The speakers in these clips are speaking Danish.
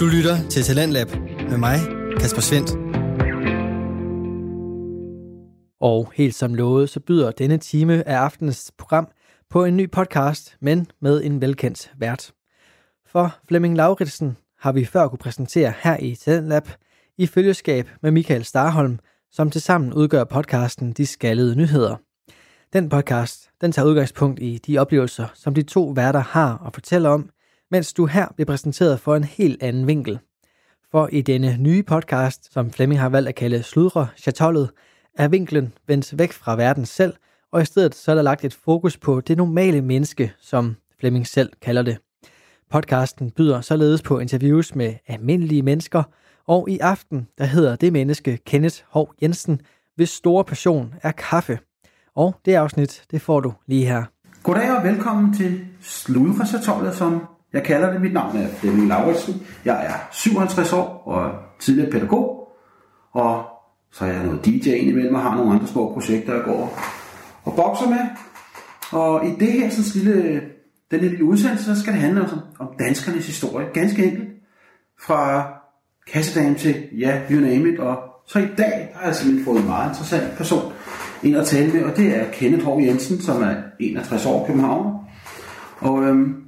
Du lytter til Talentlab med mig, Kasper Svendt. Og helt som lovet, så byder denne time af aftenens program på en ny podcast, men med en velkendt vært. For Flemming Lauritsen har vi før kunne præsentere her i Talentlab i følgeskab med Michael Starholm, som tilsammen udgør podcasten De Skallede Nyheder. Den podcast den tager udgangspunkt i de oplevelser, som de to værter har og fortæller om, mens du her bliver præsenteret for en helt anden vinkel. For i denne nye podcast, som Flemming har valgt at kalde Sludre Chatollet, er vinklen vendt væk fra verden selv, og i stedet så er der lagt et fokus på det normale menneske, som Flemming selv kalder det. Podcasten byder således på interviews med almindelige mennesker, og i aften, der hedder det menneske Kenneth Hov Jensen, hvis store passion er kaffe. Og det afsnit, det får du lige her. Goddag og velkommen til Sludresatollet, som jeg kalder det. Mit navn er Flemming Lauritsen. Jeg er 57 år og tidligere pædagog. Og så er jeg noget DJ indimellem og har nogle andre små projekter, jeg går og bokser med. Og i det her sådan lille, den lille udsendelse, så skal det handle om, om danskernes historie. Ganske enkelt. Fra kassedame til, ja, you name it. Og så i dag har jeg simpelthen fået en meget interessant person ind at tale med, og det er Kenneth Hård Jensen, som er 61 år København. Og øhm,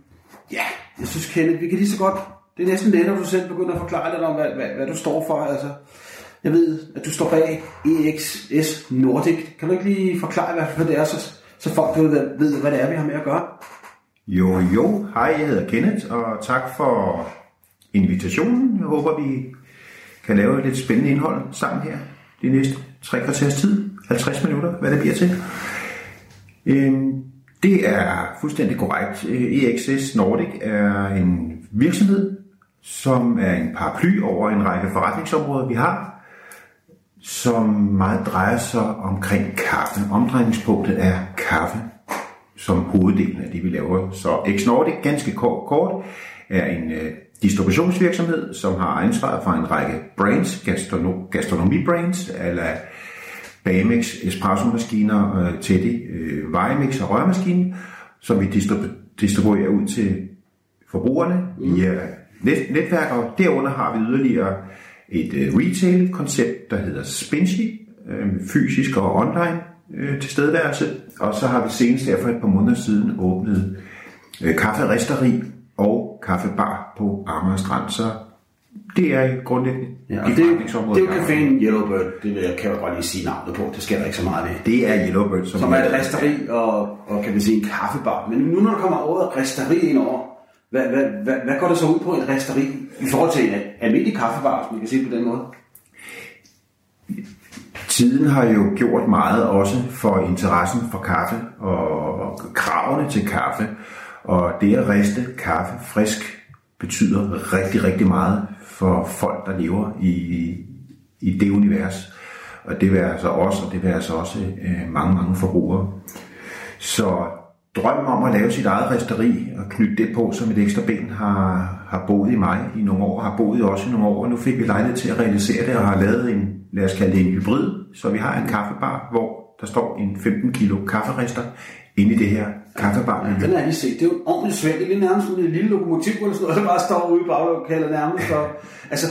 ja, jeg synes Kenneth, vi kan lige så godt, det er næsten lettere, at du selv begynder at forklare lidt om, hvad, hvad, hvad du står for. Altså, jeg ved, at du står bag EXS Nordic. Kan du ikke lige forklare, hvad det er, så, så folk ved, ved, hvad det er, vi har med at gøre? Jo, jo. Hej, jeg hedder Kenneth, og tak for invitationen. Jeg håber, vi kan lave lidt spændende indhold sammen her de næste tre kvarters tid. 50 minutter, hvad det bliver til. Øhm, det er fuldstændig korrekt. EXS Nordic er en virksomhed, som er en paraply over en række forretningsområder, vi har, som meget drejer sig omkring kaffe. Omdrejningspunktet er kaffe som hoveddelen af det, vi laver. Så X Nordic, ganske kort, kort er en øh, distributionsvirksomhed, som har ansvaret for en række brands, gastronomi-brands, eller Bamex espresso-maskiner, øh, Teddy øh, Vimex og rørmaskinen, som vi distribu- distribuerer ud til forbrugerne mm. via net- netværk, og derunder har vi yderligere et øh, retail-koncept, der hedder Spinchy, øh, fysisk og online øh, tilstedeværelse, og så har vi senest her for et par måneder siden åbnet øh, kafferisteri og kaffebar på Amager Strand, så det er grundlæggende ja, det, det, er jo caféen Yellowbird, det vil jeg, kan jeg godt lige sige navnet på, det skal der ikke så meget ved. Det er Yellowbird. Som, som er et resteri og, og kan vi sige en kaffebar. Men nu når der kommer ordet resteri ind over, hvad, hvad, hvad, hvad går det så ud på et resteri i forhold til en almindelig kaffebar, som man kan sige på den måde? Tiden har jo gjort meget også for interessen for kaffe og, og kravene til kaffe. Og det at riste kaffe frisk betyder rigtig, rigtig meget for folk, der lever i, i det univers. Og det vil altså også, og det vil altså også øh, mange, mange forbrugere. Så drømmen om at lave sit eget resteri og knytte det på som et ekstra ben har, har boet i mig i nogle år, har boet også i nogle år, og nu fik vi lejlighed til at realisere det og har lavet en, lad os kalde det en hybrid, så vi har en kaffebar, hvor der står en 15 kilo kafferister, inde i det her kaffebar. Ja, den er lige set. Det er jo ordentligt svært. Det er nærmest sådan en lille lokomotiv eller sådan noget, der bare står ude i baglokalet nærmest. Og, altså,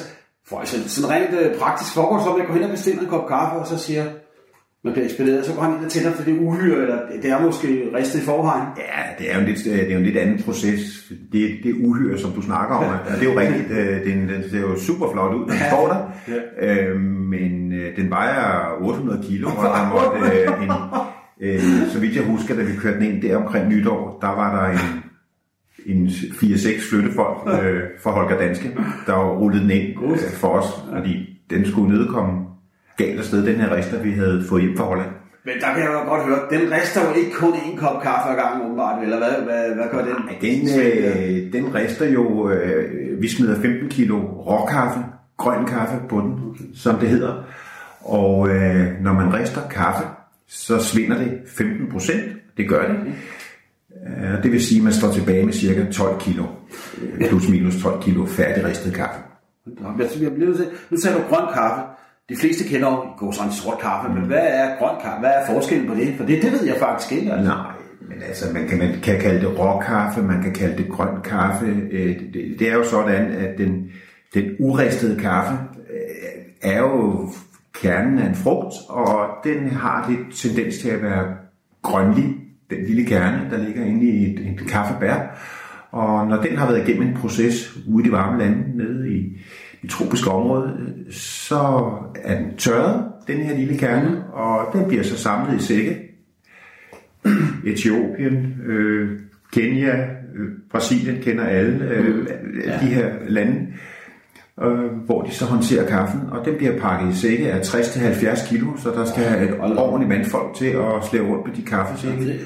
for eksempel, sådan rent øh, praktisk foregår så, at jeg går hen og bestiller en kop kaffe, og så siger, man bliver ekspederet, så går han ind og tænder for det uhyre, eller det er måske ristet i forvejen. Ja, det er jo en lidt, det er jo en lidt anden proces. Det, det uhyre, som du snakker om, ja. det er jo rigtigt, øh, den, den ser jo super flot ud, den ja. står der, ja. øh, men øh, den vejer 800 kilo, og der måtte øh, en, Øh, så vidt jeg husker, da vi kørte den ind der omkring nytår, der var der en, en 4-6 flyttefolk øh, fra Holger Danske, der var rullet den ind øh, for os, fordi den skulle nedkomme galt afsted, den her rister, vi havde fået hjem fra Holland. Men der kan jeg jo godt høre, den rister jo ikke kun en kop kaffe ad gangen, åbenbart, eller hvad, hvad, hvad gør den? Nej, den, øh, den rister jo, øh, vi smider 15 kilo råkaffe, grøn kaffe på den, som det hedder. Og øh, når man rister kaffe, så svinder det 15 procent. Det gør det. Øh, det vil sige, at man står tilbage med cirka 12 kilo, øh, plus minus 12 kilo færdigristet kaffe. Jeg bliver til, nu tager du grøn kaffe. De fleste kender jo går sådan sort kaffe, men hvad er grøn kaffe? Hvad er forskellen på det? For det, det ved jeg faktisk ikke. Altså. Nej, men altså, man kan, man kan kalde det råkaffe, man kan kalde det grøn kaffe. Øh, det, det er jo sådan, at den den uristede kaffe er jo kernen af en frugt, og den har lidt tendens til at være grønlig, den lille kerne, der ligger inde i et, et kaffebær. Og når den har været igennem en proces ude i de varme lande, nede i det tropiske område, så er den tørret, den her lille kerne, og den bliver så samlet i sække. Etiopien, øh, Kenya, øh, Brasilien kender alle øh, ja. de her lande, øh, hvor de så håndterer kaffen, og den bliver pakket i sække af 60-70 kilo, så der skal et ordentligt mandfolk til at slæve rundt på de kaffesække.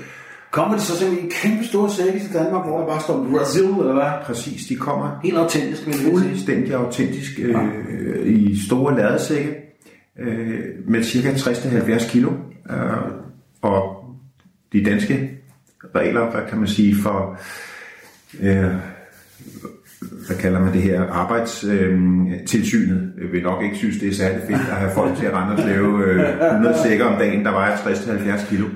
Kommer de så simpelthen i kæmpe store sække til Danmark, hvor der bare står Brazil, eller hvad? Præcis, de kommer Helt autentisk, vil fuldstændig autentisk øh, i store ladesække øh, med cirka 60-70 kilo. Øh, og de danske regler, hvad kan man sige, for øh, hvad kalder man det her, arbejdstilsynet øh, vil nok ikke synes, det er særlig fedt at have folk til at rende og slæve øh, 100 sækker om dagen, der vejer 60-70 kilo.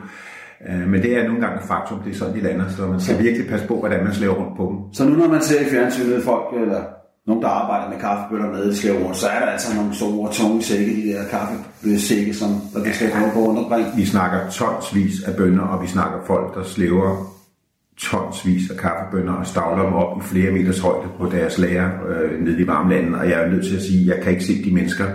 Øh, men det er nogle gange et faktum, det er sådan, de lander, så man skal virkelig passe på, hvordan man slæver rundt på dem. Så nu når man ser i fjernsynet folk, eller nogen, der arbejder med kaffebøtter med, slæver rundt, så er der altså nogle store, tunge sække, de der kaffesække, som der skal gå rundt omkring. Vi snakker tonsvis af bønder, og vi snakker folk, der slæver tonsvis af kaffebønder og stavler dem op i flere meters højde på deres lager øh, nede i varmlandet. Og jeg er nødt til at sige, at jeg kan ikke se de mennesker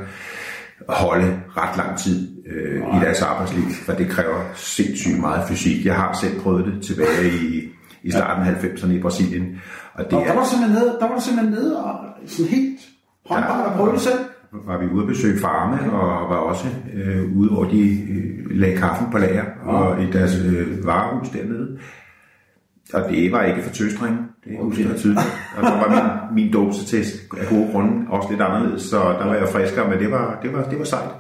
holde ret lang tid øh, i deres arbejdsliv, for det kræver sindssygt meget fysik. Jeg har selv prøvet det tilbage i, i starten af 90'erne i Brasilien. Og det Og der er, var simpelthen nede, der var du simpelthen nede og sådan helt håndbart og prøve det selv. var vi ude at besøge farme, og var også øh, ude, hvor de øh, lagde kaffen på lager, og i deres øh, varehus dernede. Og det var ikke for tøstring, det husker jeg tydeligt. Og så var min, min dåbsetest af gode grunde også lidt anderledes, så der var jeg friskere, men det var, det var, det var sejt.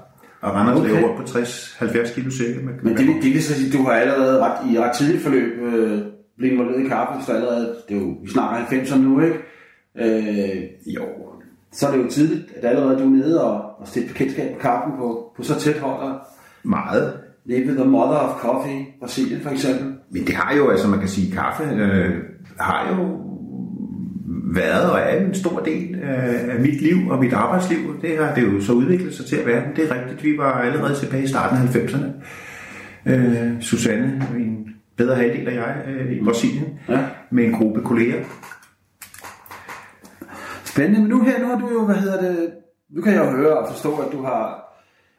Og Randers Okay. okay. rundt på 60-70 kilo sække. Med, Men det, det vil så sige, at du har allerede ret, i ret tidligt forløb øh, blevet involveret i kaffe, så allerede, det er jo, vi snakker 90'erne nu, ikke? Øh, jo, så er det jo tidligt, at allerede du er nede og, og stifte bekendtskab med kaffen på, på så tæt hold. meget. Leve the mother of coffee, Brasilien for eksempel. Men det har jo, altså man kan sige, kaffe øh, har jo været og er en stor del af, af mit liv og mit arbejdsliv. Det har det jo så udviklet sig til at være. Men det er rigtigt, vi var allerede tilbage i starten af 90'erne. Øh, Susanne, min bedre halvdel af jeg, øh, i Brasilien, Ja. med en gruppe kolleger. Spændende, men nu her, nu har du jo, hvad hedder det, nu kan jeg jo høre og forstå, at du har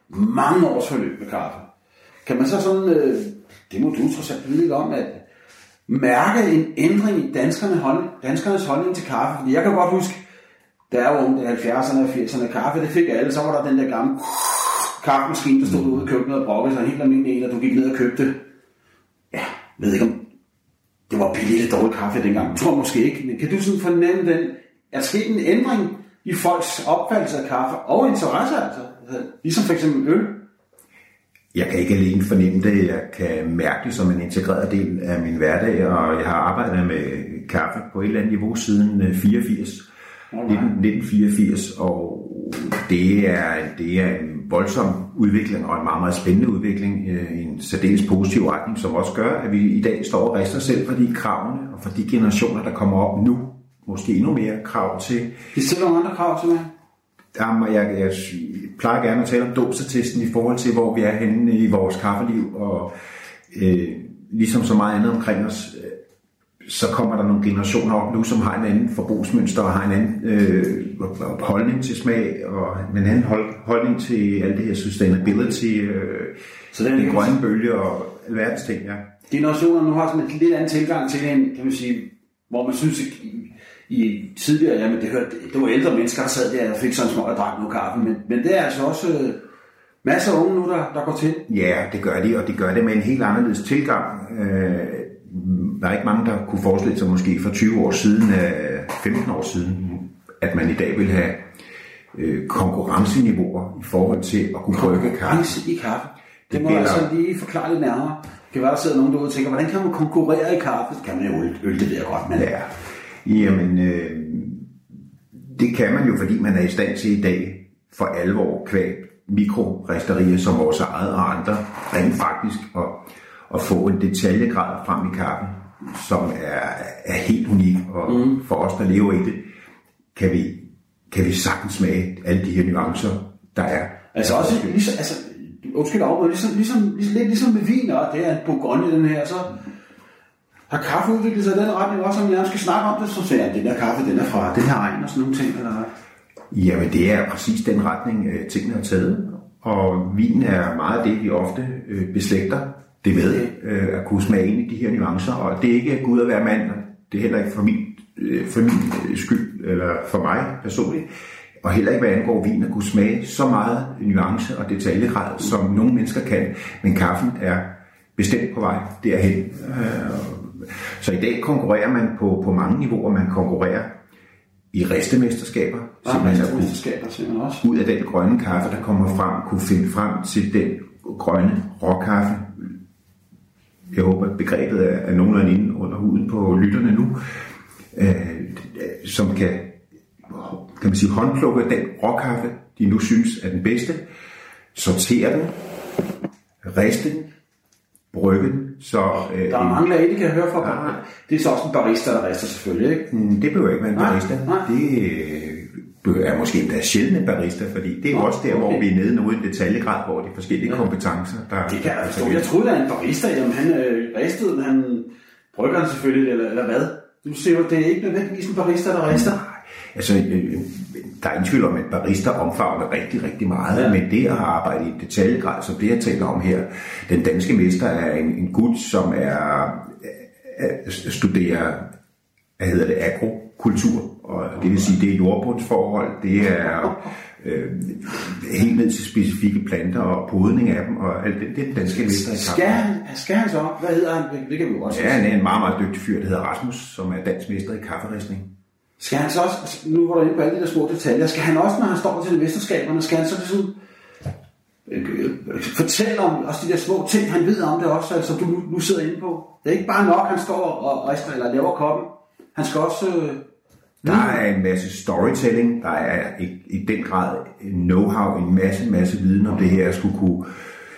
mange års forløb med kaffe. Kan man så sådan, øh, det må du trods alt vide lidt om, at mærke en ændring i danskerne hold, danskernes holdning til kaffe? Fordi jeg kan godt huske, da jeg var ung, i 70'erne og 80'erne, kaffe, det fik alle, så var der den der gamle kaffemaskine, der stod ude i køkkenet og brokkede sig en helt almindelig en, og du gik ned og købte, ja, ved ikke om det var billigt eller dårlig kaffe dengang. Jeg tror måske ikke, men kan du sådan fornemme den, er sket en ændring i folks opfattelse af kaffe og interesse altså? altså ligesom for eksempel øl. Jeg kan ikke alene fornemme det, jeg kan mærke det som en integreret del af min hverdag, og jeg har arbejdet med kaffe på et eller andet niveau siden øh, 84, 19, 1984, og det er, det er en voldsom udvikling og en meget, meget spændende udvikling øh, i en særdeles positiv retning, som også gør, at vi i dag står og rister selv for de kravene og for de generationer, der kommer op nu, måske endnu mere krav til De stiller nogle andre krav, simpelthen. Jamen, jeg, jeg plejer gerne at tale om dåbsatesten i forhold til, hvor vi er henne i vores kaffeliv, og øh, ligesom så meget andet omkring os, øh, så kommer der nogle generationer op nu, som har en anden forbrugsmønster og har en anden øh, holdning til smag, og en anden hold, holdning til alt det her sustainability, øh, Så det den en- grønne bølge og alverdens ting, ja. Generationer nu har sådan en lidt anden tilgang til en, kan man sige, hvor man synes, at i, tidligere, jamen det, hørte, det var ældre mennesker, der sad der og fik sådan smøg og drak noget kaffe, men, men det er altså også øh, masser af unge nu, der, der går til. Ja, det gør de, og de gør det med en helt anderledes tilgang. Øh, der er ikke mange, der kunne forestille sig måske for 20 år siden, øh, 15 år siden, at man i dag vil have øh, konkurrenceniveauer i forhold til at kunne brygge kaffe. I kaffe. Det, Det må gælder- altså lige forklare lidt nærmere. Det kan være, der sidder nogen derude og tænker, hvordan kan man konkurrere i kaffe? Det kan man jo øl, øl det ved jeg godt, men Ja, jamen, øh, det kan man jo, fordi man er i stand til i dag for alvor kvæg mikroresterier som vores eget og andre, rent faktisk at, at få en detaljegrad frem i kaffen, som er, er helt unik, og mm. for os, der lever i det, kan vi kan vi sagtens smage alle de her nuancer, der er. Altså også, ligesom, altså, undskyld afbryde, ligesom, ligesom, ligesom, lidt ligesom med vin, og det er en Bourgogne, den her, så har kaffe udviklet sig i den retning også, om jeg skal snakke om det, så siger jeg, den der kaffe, den er fra den her egen og sådan nogle ting, eller? Jamen, det er præcis den retning, øh, tingene har taget. Og vin er meget det, vi ofte øh, beslægter det med, øh, at kunne smage ind i de her nuancer. Og det er ikke Gud at være mand, det er heller ikke for min, for min skyld, eller for mig personligt, og heller ikke hvad angår vin at kunne smage så meget nuance og detaljegrad, som nogle mennesker kan. Men kaffen er bestemt på vej derhen. Øh, Så i dag konkurrerer man på, på mange niveauer. Man konkurrerer i ristemesterskaber, Der er man også. ud af den grønne kaffe, der kommer frem, kunne finde frem til den grønne råkaffe. Jeg håber, at begrebet er, er nogenlunde inde under huden på lytterne nu, øh, som kan, kan man sige, håndplukke den råkaffe, de nu synes er den bedste, sortere den, riste den, brygge den, så øh, Der er en- det kan høre fra. Ja. Det er så også en barista, der rister selvfølgelig, ikke? Mm, Det behøver ikke være en Nej, barista. nej. Det øh, er måske endda sjældent en barista, fordi det er jo også der, hvor okay. vi er nede nu i en detaljegrad, hvor de forskellige Ja. kompetencer, der... Det kan jeg forstå. Jeg troede, at en barista, jamen han øh, ristede, han brygger selvfølgelig, eller, eller hvad? Du siger jo, det er ikke nødvendigvis en barista, der rister. Altså, øh, der er ingen tvivl om, at barista omfavner rigtig, rigtig meget, Ja. men det at arbejde i detaljegrad, som det jeg taler om her, den danske mester er en, en gut, som er, er studerer, hvad hedder det, agrokultur, og det vil sige, det er jordbundsforhold, det er øh, helt ned til specifikke planter og podning af dem, og alt det, det er den danske mester i Skal han, skal han så? Hvad hedder han? Det kan vi jo også Ja, han er en meget, meget dygtig fyr, der hedder Rasmus, som er dansk mester i kafferistning. Skal han så også, nu var du inde på alle de der små detaljer, skal han også, når han står til mesterskaberne, skal han så ligesom øh, øh, fortælle om også de der små ting, han ved om det også, altså du nu, nu sidder inde på. Det er ikke bare nok, han står og rister eller laver koppen. Han skal også... Øh, Der er en masse storytelling, der er i, i den grad know-how, en masse, masse viden om det her, skulle kunne,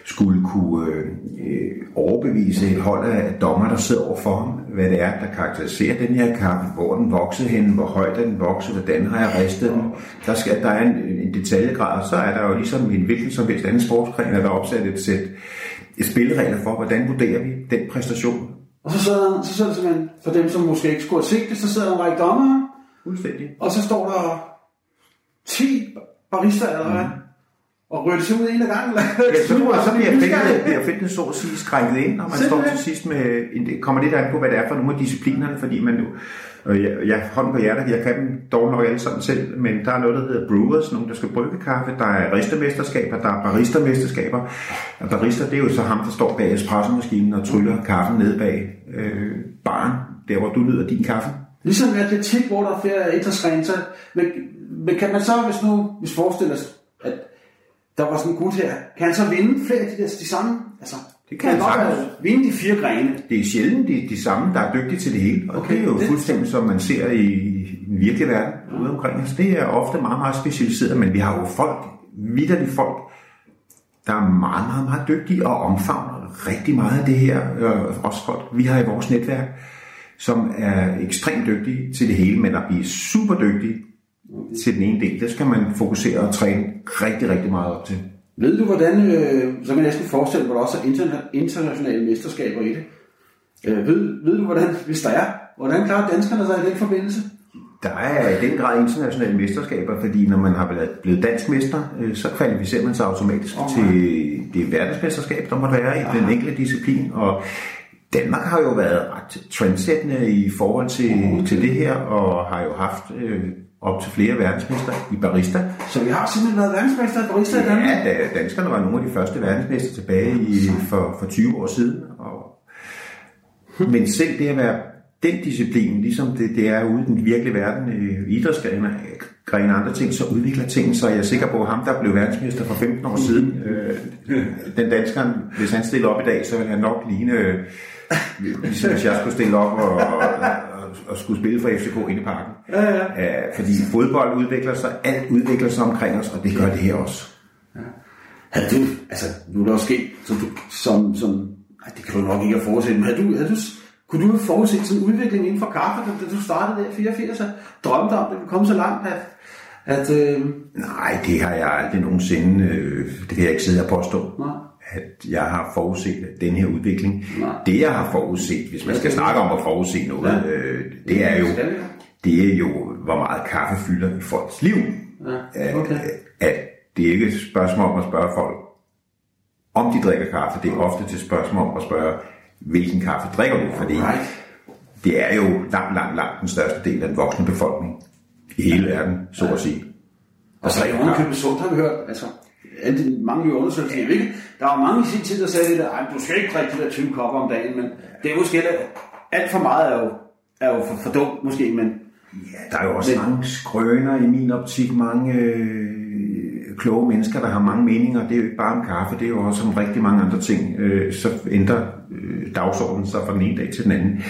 skulle kunne øh, overbevise et hold af dommer, der sidder over for ham, hvad det er, der karakteriserer den her kaffe, hvor den voksede hen, hvor højt den voksede, hvordan har jeg ristet den. Der, skal, der er en, en detaljegrad, og så er der jo ligesom i en hvilken som helst anden sportsgren, er der opsat et sæt spilleregler for, hvordan vurderer vi den præstation. og så sidder, han, så sidder der simpelthen, for dem som måske ikke skulle have set det, så sidder der en række dommer, Fuldstændig. og så står der 10 barister eller hvad, og rører det sig ud en af gangen. Ja, så, så bliver feltet, bliver feltet så at sige skrænket ind, og man står Simpelthen. til sidst med, det kommer lidt an på, hvad det er for nogle af disciplinerne, fordi man jo, og jeg, jeg hånden på hjertet, jeg kan dem dog nok alle sammen selv, men der er noget, der hedder brewers, nogen der skal brygge kaffe, der er ristermesterskaber, der er baristermesterskaber, og barista, det er jo så ham, der står bag espressomaskinen og tryller kaffen ned bag øh, baren, der hvor du nyder din kaffe. Ligesom i atletik, hvor der er flere idrætsgrene, så men, men kan man så, hvis nu, hvis forestiller os, at der var sådan en gut her, kan han så vinde flere af de, der, de samme? Altså, Det kan han han godt sagtens. vinde de fire grene. Det er sjældent de, de samme, der er dygtige til det hele, og Okay, det er jo det- fuldstændig som man ser i, i den virkelige verden ude omkring os. Det er ofte meget, meget specialiseret, men vi har jo folk, vidderlige folk, der er meget, meget, meget dygtige og omfavner rigtig meget af det her. Øh, også folk, vi har i vores netværk, som er ekstremt dygtige til det hele, men at blive super dygtige til den ene del, det skal man fokusere og træne rigtig, rigtig meget op til. Ved du, hvordan, øh, så kan jeg næsten forestille mig, at der også er interna- internationale mesterskaber i det. Øh, ved, ved du, hvordan, hvis der er, hvordan klarer danskerne sig i den forbindelse? Der er i den grad internationale mesterskaber, fordi når man har blevet- blevet dansk mester, øh, så kvalificerer man sig automatisk oh, til det verdensmesterskab, der måtte være i den enkelte disciplin. Og Danmark har jo været ret trendsættende i forhold til, Okay. til det her, og har jo haft øh, op til flere verdensmester i barista. Så vi har simpelthen været verdensmester i barista i Danmark? Ja, da danskerne var nogle af de første verdensmester tilbage i, for, for 20 år siden. Og, men selv det at være den disciplin, ligesom det, det er ude i den virkelige verden, øh, idrætsgrene grene og andre ting, så udvikler tingene sig. Jeg er sikker på, at ham, der blev verdensmester for 15 år siden, øh, den danskeren, hvis han stiller op i dag, så vil han nok ligne, øh, ligesom hvis jeg skulle stille op og, og, og skulle spille for FCK inde i parken. Ja, ja. Øh, fordi fodbold udvikler sig, alt udvikler sig omkring os, og det gør det her også. Havde du, altså nu er der jo sket, som du, som, som, nej, det kan du nok ikke have forudset, men havde du, havde du, kunne du have forudset sådan en udvikling inden for kaffe, da, da du startede der i 84, og drømte om, at det ville komme så langt, at, At, øh, Nej, det har jeg aldrig nogensinde, øh, det kan jeg ikke sidde og påstå, Nej. At jeg har forudset den her udvikling. Nej. Det jeg har forudset, hvis man skal snakke om at forudse noget, Ja. øh, det er jo, det er jo, hvor meget kaffe fylder i folks liv. Ja, okay. At, at det er ikke et spørgsmål om at spørge folk, om de drikker kaffe. Det er ofte til spørgsmål om at spørge, hvilken kaffe drikker du? Fordi Right. det er jo langt, langt, langt den største del af den voksne befolkning i hele verden, så at sige. Og så er drikker jo kaffe. købet sundt, har vi hørt. Altså, alle de mange nye undersøgelser. Ved ikke, der var mange i sin tid, der sagde det der, "Ej, du skal ikke drikke de der 20 kopper om dagen, men det er måske alt for meget er jo, er jo for, for dumt, måske, men Ja, der er jo også Men- mange skrøner i min optik, mange øh, kloge mennesker, der har mange meninger. Det er jo ikke bare om kaffe, det er jo også om rigtig mange andre ting. Øh, så ændrer øh, dagsordenen sig fra den ene dag til den anden.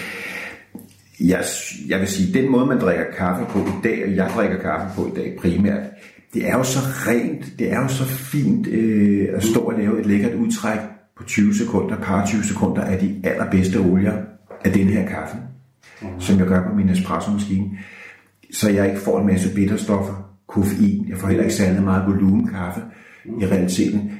Jeg, jeg vil sige, den måde, man drikker kaffe på i dag, og jeg drikker kaffe på i dag primært, det er jo så rent, det er jo så fint øh, at stå og lave et lækkert udtræk på 20 sekunder, par 20 sekunder af de allerbedste olier af den her kaffe, som jeg gør på min espresso-maskine. Så jeg ikke får en masse bitterstoffer, koffein, jeg får heller ikke særlig meget volumenkaffe i realiteten.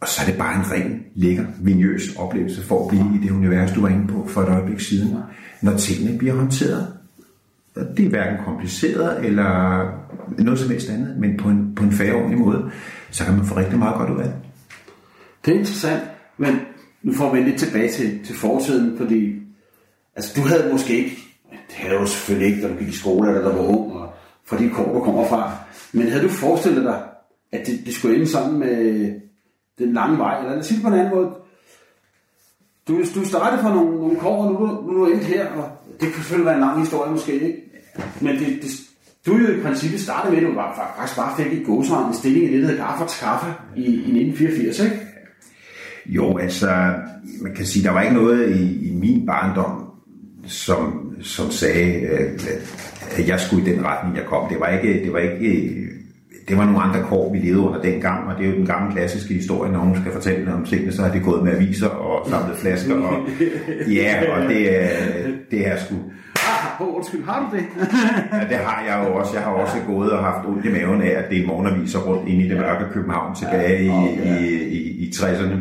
Og så er det bare en ren, lækker, vinøs oplevelse for at blive i det univers, du var inde på for et øjeblik siden. Når tingene bliver håndteret. Det er hverken kompliceret eller noget som helst andet, men på en, på en færre ordentlig måde, så kan man få rigtig meget godt ud af det. det er interessant. Men nu får vi lidt tilbage til, til fortiden, fordi altså, du havde måske ikke, det havde du selvfølgelig ikke, da du gik i skole, eller da du var ung, og fra de kår, du kommer fra. Men havde du forestillet dig, at det, det skulle ende sammen med den lange vej, eller lad os sige det på en anden måde. Du, du startede fra nogle, nogle kår, og nu, nu er du endt her, og det kan selvfølgelig være en lang historie måske, ikke? Men det, det, du jo i princippet startede med, at du var, faktisk bare fik i gåsøjne en stilling i det, der hedder Kaffe Kaffe i, i 1984, ikke? Jo, altså, man kan sige, der var ikke noget i, i min barndom, som, som sagde, øh, at, at jeg skulle i den retning, jeg kom. Det var ikke, det var ikke, det var nogle andre kår, vi levede under dengang, og det er jo den gamle klassiske historie, når nogen skal fortælle om tingene, så har det gået med aviser og samlet flasker, og ja, og det, er- det er sgu, Ah, oh, undskyld, har du det? Ja, det har jeg jo også. Jeg har også gået og haft ondt i maven af at dele morgenaviser rundt ind i det mørke København tilbage i, i, i, i 60'erne.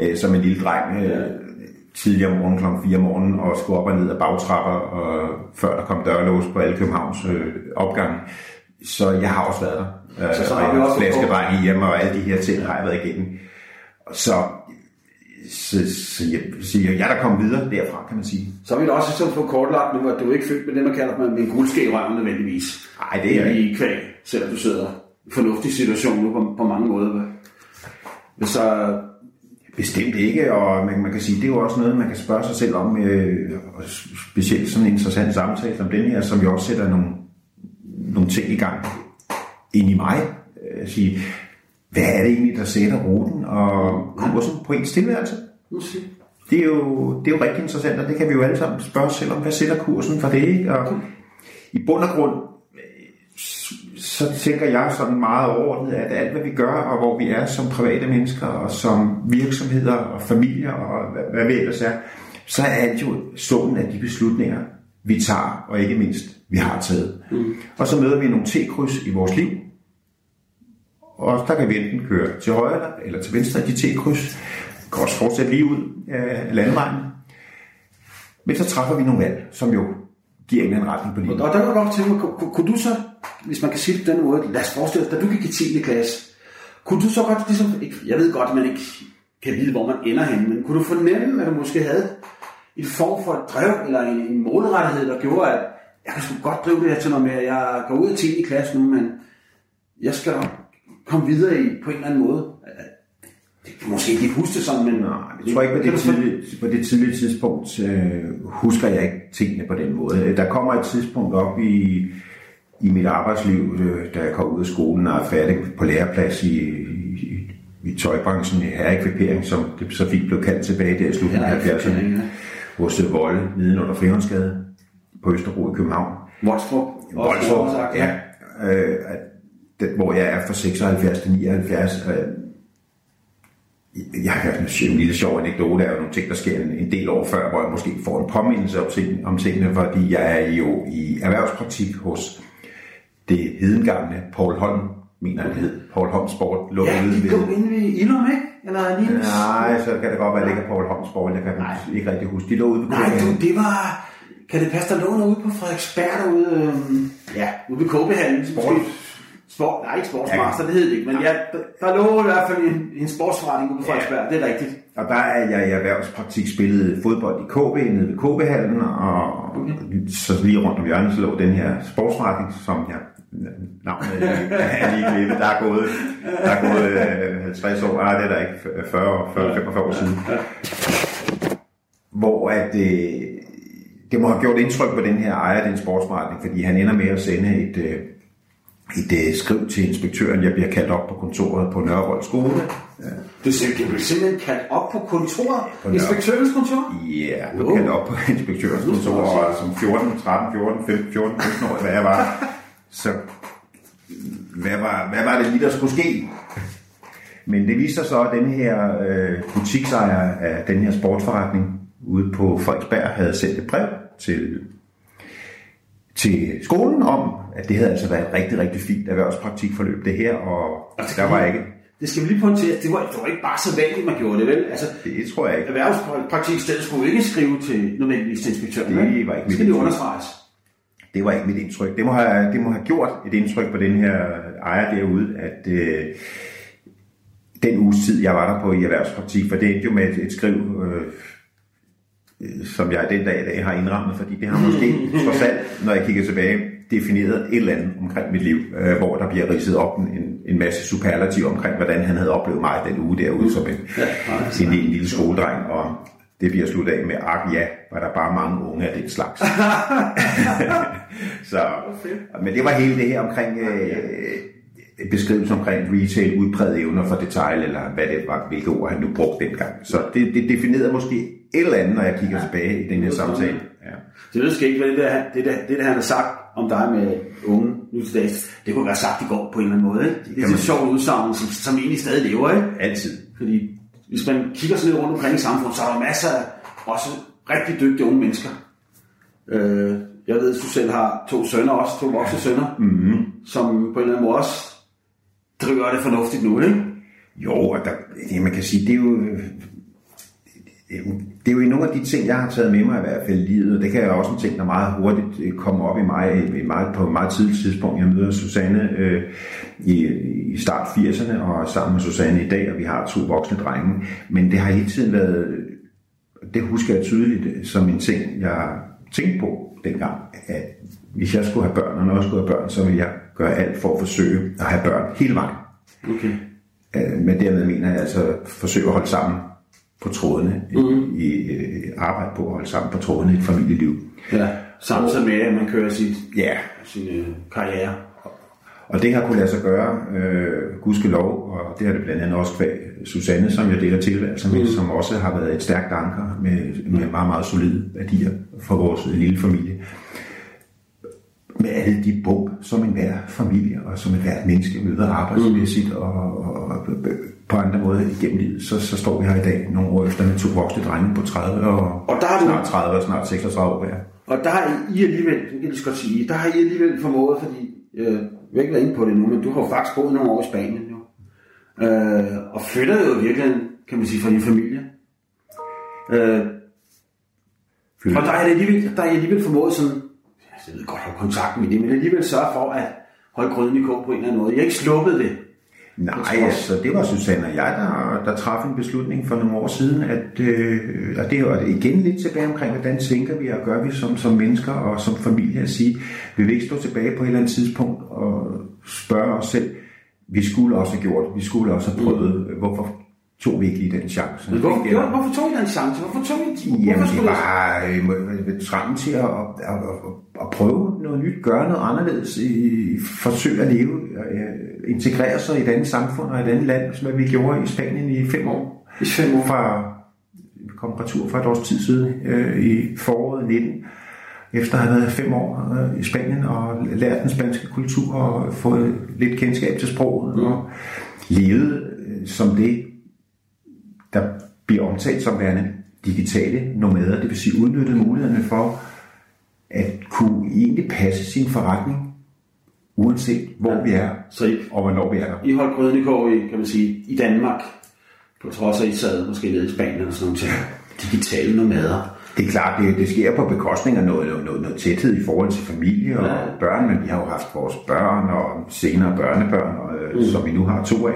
Øh, Som en lille dreng øh, tidligere om morgenen kl. 4 om morgenen og skulle op og ned ad bagtrapper, og før der kom dørlås på alle Københavns øh, opgange. Så jeg har også været der. Øh, Så så har vi også flaskedreng i hjemme og alle de her ting har jeg været igennem. Så, så, så, jeg, så jeg, jeg er der kommet videre derfra, kan man sige. Så vil jeg også sådan få kortlagt nu, at du er ikke født med det, man kalder med en guldske i røven nødvendigvis. Nej, det er jeg ikke. I kvæg, selvom du sidder i fornuftig situation nu på, på mange måder. Men så, Bestemt ikke, og man, man kan sige, det er jo også noget, man kan spørge sig selv om, øh, og specielt sådan en interessant samtale som den her, som jo også sætter nogle, nogle ting i gang ind i mig. Øh, sige, hvad er det egentlig, der sætter ruten og kursen på ens tilværelse? Det er, jo, det er jo rigtig interessant, og det kan vi jo alle sammen spørge os selv om, hvad sætter kursen for det, ikke? Og i bund og grund, øh, så tænker jeg sådan meget overordnet, at alt hvad vi gør, og hvor vi er som private mennesker, og som virksomheder og familier, og hvad, hvad vi ellers er, så er alt jo summen af de beslutninger, vi tager, og ikke mindst, vi har taget. Mm. Og så møder vi nogle T-kryds i vores liv, og der kan vi enten køre til højre eller til venstre i de T-kryds. Vi kan også fortsætte lige ud af landevejen. Men så træffer vi nogle valg, som jo giver en anden retning på livet. Og der var godt tænke mig, kunne, kunne, du så, hvis man kan sige det på den måde, lad os forestille os, da du gik i 10. klasse, kunne du så godt ligesom, jeg ved godt, at man ikke kan vide, hvor man ender henne, men kunne du fornemme, at du måske havde en form for et drev, eller en, en målrettighed, der gjorde, at jeg kan sgu godt drive det her til noget mere. jeg går ud i 10. klasse nu, men jeg skal komme videre i, på en eller anden måde. Det kan måske ikke lige huske det sådan, men... Nej, jeg tror ikke, på det, tidlige, på det tidlige tidspunkt øh, husker jeg ikke tingene på den måde. Der kommer et tidspunkt op i, i mit arbejdsliv, øh, da jeg kom ud af skolen og er færdig på læreplads i, i, i tøjbranchen i herreekvipering, som det så fik blev kaldt tilbage der i slutningen af 70'erne, Herreekvipering, ja. hos øh, Volle, nede under Frihåndsgade på Østerbro i København. Voldstrup. Voldstrup, ja. Øh, at det, hvor jeg er fra 76 til 79. Øh, jeg har en, en lille sjov anekdote, der er jo nogle ting, der sker en, en del år før, hvor jeg måske får en påmindelse om, ting, om tingene, fordi jeg er jo i erhvervspraktik hos det hedengamle Paul Holm, mener han hed. Paul Holm Sport lå Ja, ude ved... inde ved Ilum, ikke? Eller lige Nej, så kan det godt være, at det ikke er Paul Holm Sport. Jeg kan Nej. ikke rigtig huske. De lå ude ved Nej, du, det var... Kan det passe, der lå noget ude på Frederiksberg derude? Øhm, ja, ude ved KB-hallen. Sport. Sport, nej, ikke sportsmaster, det hed det ikke. Men ja, der, der lå i hvert fald en, en sportsforretning ude på Frederiksberg, det er rigtigt. Og der er jeg i erhvervspraktik spillet fodbold i KB, nede ved KB-hallen, og så lige rundt om hjørnet, så lå den her sportsforretning, som jeg navnet er lige glemt. Der er gået, der er gået øh, 50 år, nej, det er der ikke, 40, 40 45 år siden. Hvor at, øh, det må have gjort indtryk på den her ejer af den sportsforretning, fordi han ender med at sende et, øh, et øh, skriv til inspektøren. Jeg bliver kaldt op på kontoret på Nørrevold Skole. Du siger, du blev simpelthen kaldt op på kontoret, På Nørre- inspektørens kontor? Ja, du kan op på inspektørens kontor, og som 14, 13, 14, 15, 14, 15 år, hvad jeg var. Så hvad var, hvad var det lige, der skulle ske? Men det viste sig så, at den her øh, butiksejer af den her sportsforretning ude på Frederiksberg havde sendt et brev til, til skolen om, at det havde altså været et rigtig, rigtig fint erhvervspraktikforløb, det her, og Altså, der var ikke, Det skal vi lige pointere, det var, det var ikke bare så vanligt, man gjorde det, vel? Altså, det tror jeg ikke. erhvervspraktikstedet skulle ikke skrive til nødvendigvis til inspektøren, Det vel? var ikke Det skal mit det understreges. Det var ikke mit indtryk. Det må have, det må have gjort et indtryk på den her ejer derude, at øh, den uges tid, jeg var der på i erhvervspraktik, for det endte jo med et, et skriv, øh, som jeg den dag i dag har indrammet, fordi det har måske trods alt, når jeg kigger tilbage, defineret et eller andet omkring mit liv, øh, hvor der bliver ridset op en, en, masse superlativ omkring, hvordan han havde oplevet mig den uge derude som en, en, en lille skoledreng, og det bliver sluttet af med, ak ja, var der bare mange unge af den slags. så, men det var hele det her omkring øh, beskrivelse omkring retail, udpræget evner for detail, eller hvad det var, hvilke ord han nu brugte dengang. Så det, det definerede måske et eller andet, når jeg kigger tilbage i den her samtale. Ja. Det ved jeg ikke, hvad det der, det, der, det der, han har sagt om dig med unge nu til dags, det kunne være sagt i går på en eller anden måde. Ikke? Det er sådan man- et sjovt udsagn, som, som egentlig stadig lever. Ikke? Altid. Fordi hvis man kigger sådan lidt rundt omkring i samfundet, så er der masser af også rigtig dygtige unge mennesker. Øh, jeg ved, at du selv har to sønner også, to voksne sønner, mm-hmm. som på en eller anden måde også driver det fornuftigt nu, ikke? Jo, og der, det, man kan sige, det er jo... Det er jo- det er jo nogle af de ting, jeg har taget med mig i hvert fald i livet, og det kan jeg også en ting, der meget hurtigt øh, kommer op i mig i meget, på et meget tidligt tidspunkt. Jeg møder Susanne øh, i, i start 80'erne, og sammen med Susanne i dag, og vi har to voksne drenge. Men det har hele tiden været, det husker jeg tydeligt øh, som en ting, jeg tænkte på dengang, at hvis jeg skulle have børn, og når jeg skulle have børn, så ville jeg gøre alt for at forsøge at have børn hele vejen. Okay. Øh, Men dermed mener jeg altså forsøge at holde sammen på trådene, mm. i, i øh, arbejde på at holde sammen på trådene i et familieliv. Ja, samtidig med, at man kører sit, Ja, sin øh, karriere. og det har kunne lade sig gøre, øh, gudskelov, og det har det blandt andet også kvæg Susanne, som jeg deler tilværelsen med, mm. som også har været et stærkt anker med, med meget, meget solide værdier for vores lille familie. Med alle de bump, som enhver familie og som enhver menneske møder arbejdsmæssigt og, og, og på andre måder igennem livet, så, så står vi her i dag nogle år efter med to voksne drenge på 30 og, Og der har du- snart 30 og snart 36 år hver. Og der har I alligevel, det kan jeg godt sige, der har I alligevel formået, fordi, øh, jeg vil ikke være inde på det nu, men du har jo faktisk boet nogle år i Spanien jo. Øh, og flytter jo virkelig, kan man sige, fra din familie. Øh, Flytter. og der er, det alligevel, der er I alligevel formået sådan, jeg ved godt, have kontakt med det, men alligevel sørge for at holde gryden i kog på en eller anden måde. I har ikke sluppet det. Nej, Jeg altså det var Susanne og jeg, der, der traf en beslutning for nogle år siden, at øh, og det var igen lidt tilbage omkring, hvordan tænker vi og gør vi som, som mennesker og som familie at sige, vil vi ikke stå tilbage på et eller andet tidspunkt og spørge os selv, vi skulle også have gjort, vi skulle også have prøvet, hvorfor tog vi ikke lige den chance? Men hvorfor, gjorde, hvorfor tog I den chance? Hvorfor tog I Jamen, hvorfor det var øh, øh, trangen til at, at, at, at prøve noget nyt, gøre noget anderledes, i, forsøge at leve, øh, integrere sig i et andet samfund og et andet land, som vi gjorde i Spanien i fem år. I fem år. Fra, vi kom retur for et års tid siden øh, i foråret 19, efter at have været fem år øh, i Spanien og lært den spanske kultur og fået lidt kendskab til sproget mm. og levet øh, som det, der bliver omtalt som værende digitale nomader, det vil sige udnyttet mulighederne for at kunne egentlig passe sin forretning, uanset hvor ja. vi er, Så I, og hvornår vi er der. I holdt grøden i i, kan man sige, i Danmark, på trods af, I sad måske nede i Spanien og sådan nogle ting. Digitale nomader. Det er klart, det, det sker på bekostning af noget, noget, noget tæthed i forhold til familie og Ja. ja. børn, men vi har jo haft vores børn og senere børnebørn, og, øh, mm. som vi nu har to af,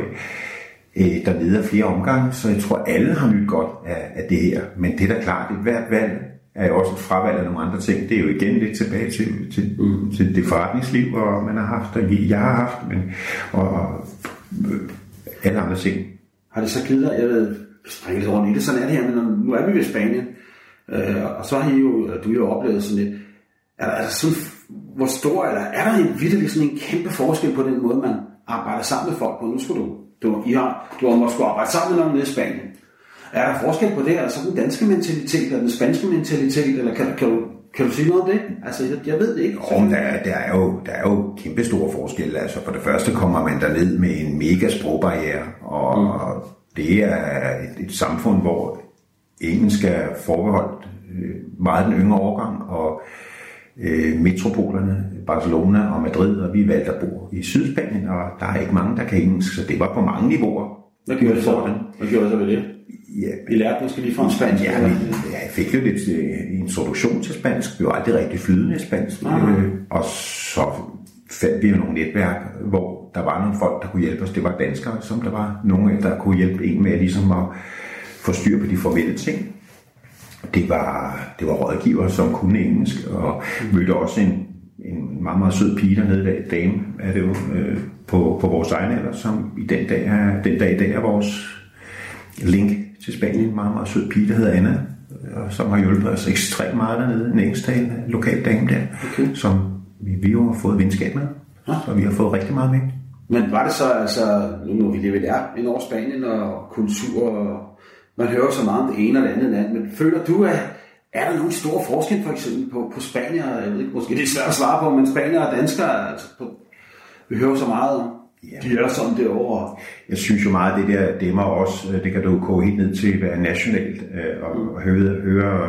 øh, der leder flere omgange, så jeg tror, alle har nyt godt af, af det her. Men det er da klart, at hvert valg er jo også et fravalg af nogle andre ting. Det er jo igen lidt tilbage til, til, mm. til det forretningsliv, og man har haft, og jeg har haft, men, og, og øh, alle andre ting. Har det så givet dig, jeg ved, springe lidt rundt i det, sådan er det her, men når- nu er vi ved Spanien, øh, og så har I jo, du har jo oplevet sådan lidt, er der altså sådan, hvor stor, eller er der en vidderlig sådan en kæmpe forskel på den måde, man arbejder sammen med folk på? Nu skulle du, du, I har, du har måske arbejde sammen med nogen nede i Spanien. Er der forskel på det, altså den danske mentalitet, eller den spanske mentalitet, eller kan, kan, du, kan du sige noget om det? Altså, jeg, jeg ved det ikke. Og der, er- der, er jo, der er jo kæmpe store forskelle. Altså for det første kommer man derned med en mega sprogbarriere, og, mm. og det er et, et samfund, hvor engelsk er forbeholdt øh, meget den yngre overgang, og øh, metropolerne, Barcelona og Madrid, og vi valgte at bo i Sydspanien, og der er ikke mange, der kan engelsk, så det var på mange niveauer. Hvad gjorde I så? Hvad gjorde I så ved det? Ja, I lærte måske lige fra spansk. Ja, vi, ja, jeg fik jo lidt øh, introduktion til spansk. Vi var aldrig rigtig flydende i spansk. Aha. Øh, og så fandt vi jo nogle netværk, hvor der var nogle folk, der kunne hjælpe os. Det var danskere, som der var nogle, der kunne hjælpe en med ligesom at få styr på de formelle ting. Det var, det var rådgiver, som kunne engelsk, og mødte også en, en meget, meget sød pige der, dame er det jo, øh, på, på vores egen alder, som i den dag, er, den dag i dag er vores link til Spanien, en meget, meget sød pige, der hedder Anna, og som har hjulpet os ekstremt meget dernede, en engelsktalende lokal dame der, Okay. som vi, vi jo har fået venskab med, så vi har fået rigtig meget med. Men var det så, altså, nu må vi det vel er en over Spanien og kultur, og man hører så meget om det ene og det andet land, men føler du, at er der nogen stor forskel for eksempel på, på spanier, jeg ved ikke, måske det er svært at svare på, men spanier og danskere, altså, på, vi hører så meget om, de er sådan derovre. Jeg synes jo meget, at det der dæmmer også, det kan du gå helt ned til at være nationalt, øh, og, og høre, høre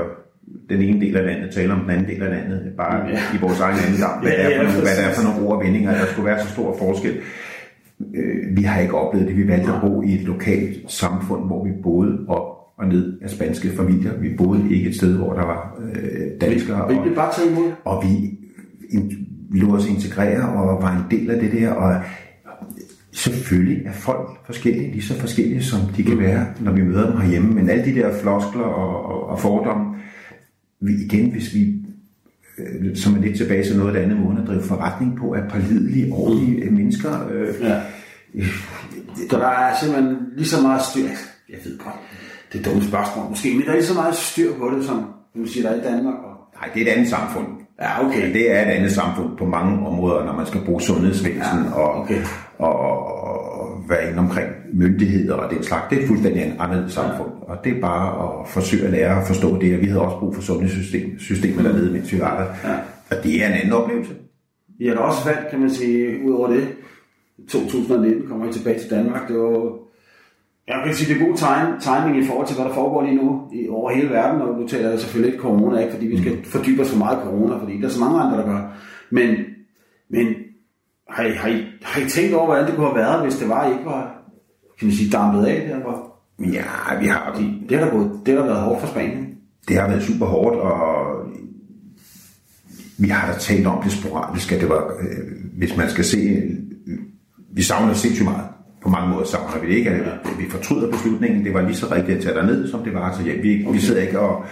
den ene del af landet tale om den anden del af landet, bare Ja. i vores egen andedam, hvad, Ja, ja, er for nogle, hvad der er for nogle ord og vendinger, der skulle være så stor forskel. Øh, vi har ikke oplevet det. Vi valgte at bo i et lokalt samfund, hvor vi boede op og ned af spanske familier. Vi boede ikke et sted, hvor der var øh, danskere. Og I og- blev bare taget imod. og vi, in, vi lå os integrere og var en del af det der, og selvfølgelig er folk forskellige, lige så forskellige som de kan være, når vi møder dem herhjemme, men alle de der floskler og, og, og fordomme, vi, igen, hvis vi øh, som er lidt tilbage til noget af det andet måde at drive forretning på, er pålidelige, ordentlige mm. mennesker. Øh, Ja. Så der er simpelthen lige så meget styr, jeg ved godt, det er et dumt spørgsmål måske, men der er lige så meget styr på det, som man siger, der er i Danmark. Og... Nej, det er et andet samfund. Ja, okay. Ja, det er et andet samfund på mange områder, når man skal bruge sundhedsvæsen Ja, okay. og, og være inde omkring myndigheder og den slags. Det er et fuldstændig andet samfund. Og det er bare at forsøge at lære at forstå det. Og vi havde også brug for sundhedssystemet systemet dernede, mens vi var der. Ja. Og det er en anden oplevelse. I har da også valgt, kan man sige, ud over det. 2019 kommer I tilbage til Danmark. Det var jeg kan sige, det er god time, timing i forhold til, hvad der foregår lige nu i, over hele verden, og nu taler jeg selvfølgelig ikke corona, ikke fordi vi skal fordybe os for meget corona, fordi der er så mange andre, der gør. Men, men har, I, har, I, har I tænkt over, hvordan det kunne have været, hvis det var, I ikke var, kan man sige, dampet af der? Hvor, Ja, vi har, fordi det har der, gået, det har været hårdt for Spanien. det har været super hårdt, og vi har da talt om det sporadisk, at det var, øh, hvis man skal se, øh, vi savner sindssygt meget. På mange måder savner vi det ikke. At vi fortryder beslutningen. Det var lige så rigtigt at tage derned, som det var at tage hjem. Vi, okay. vi sidder ikke og,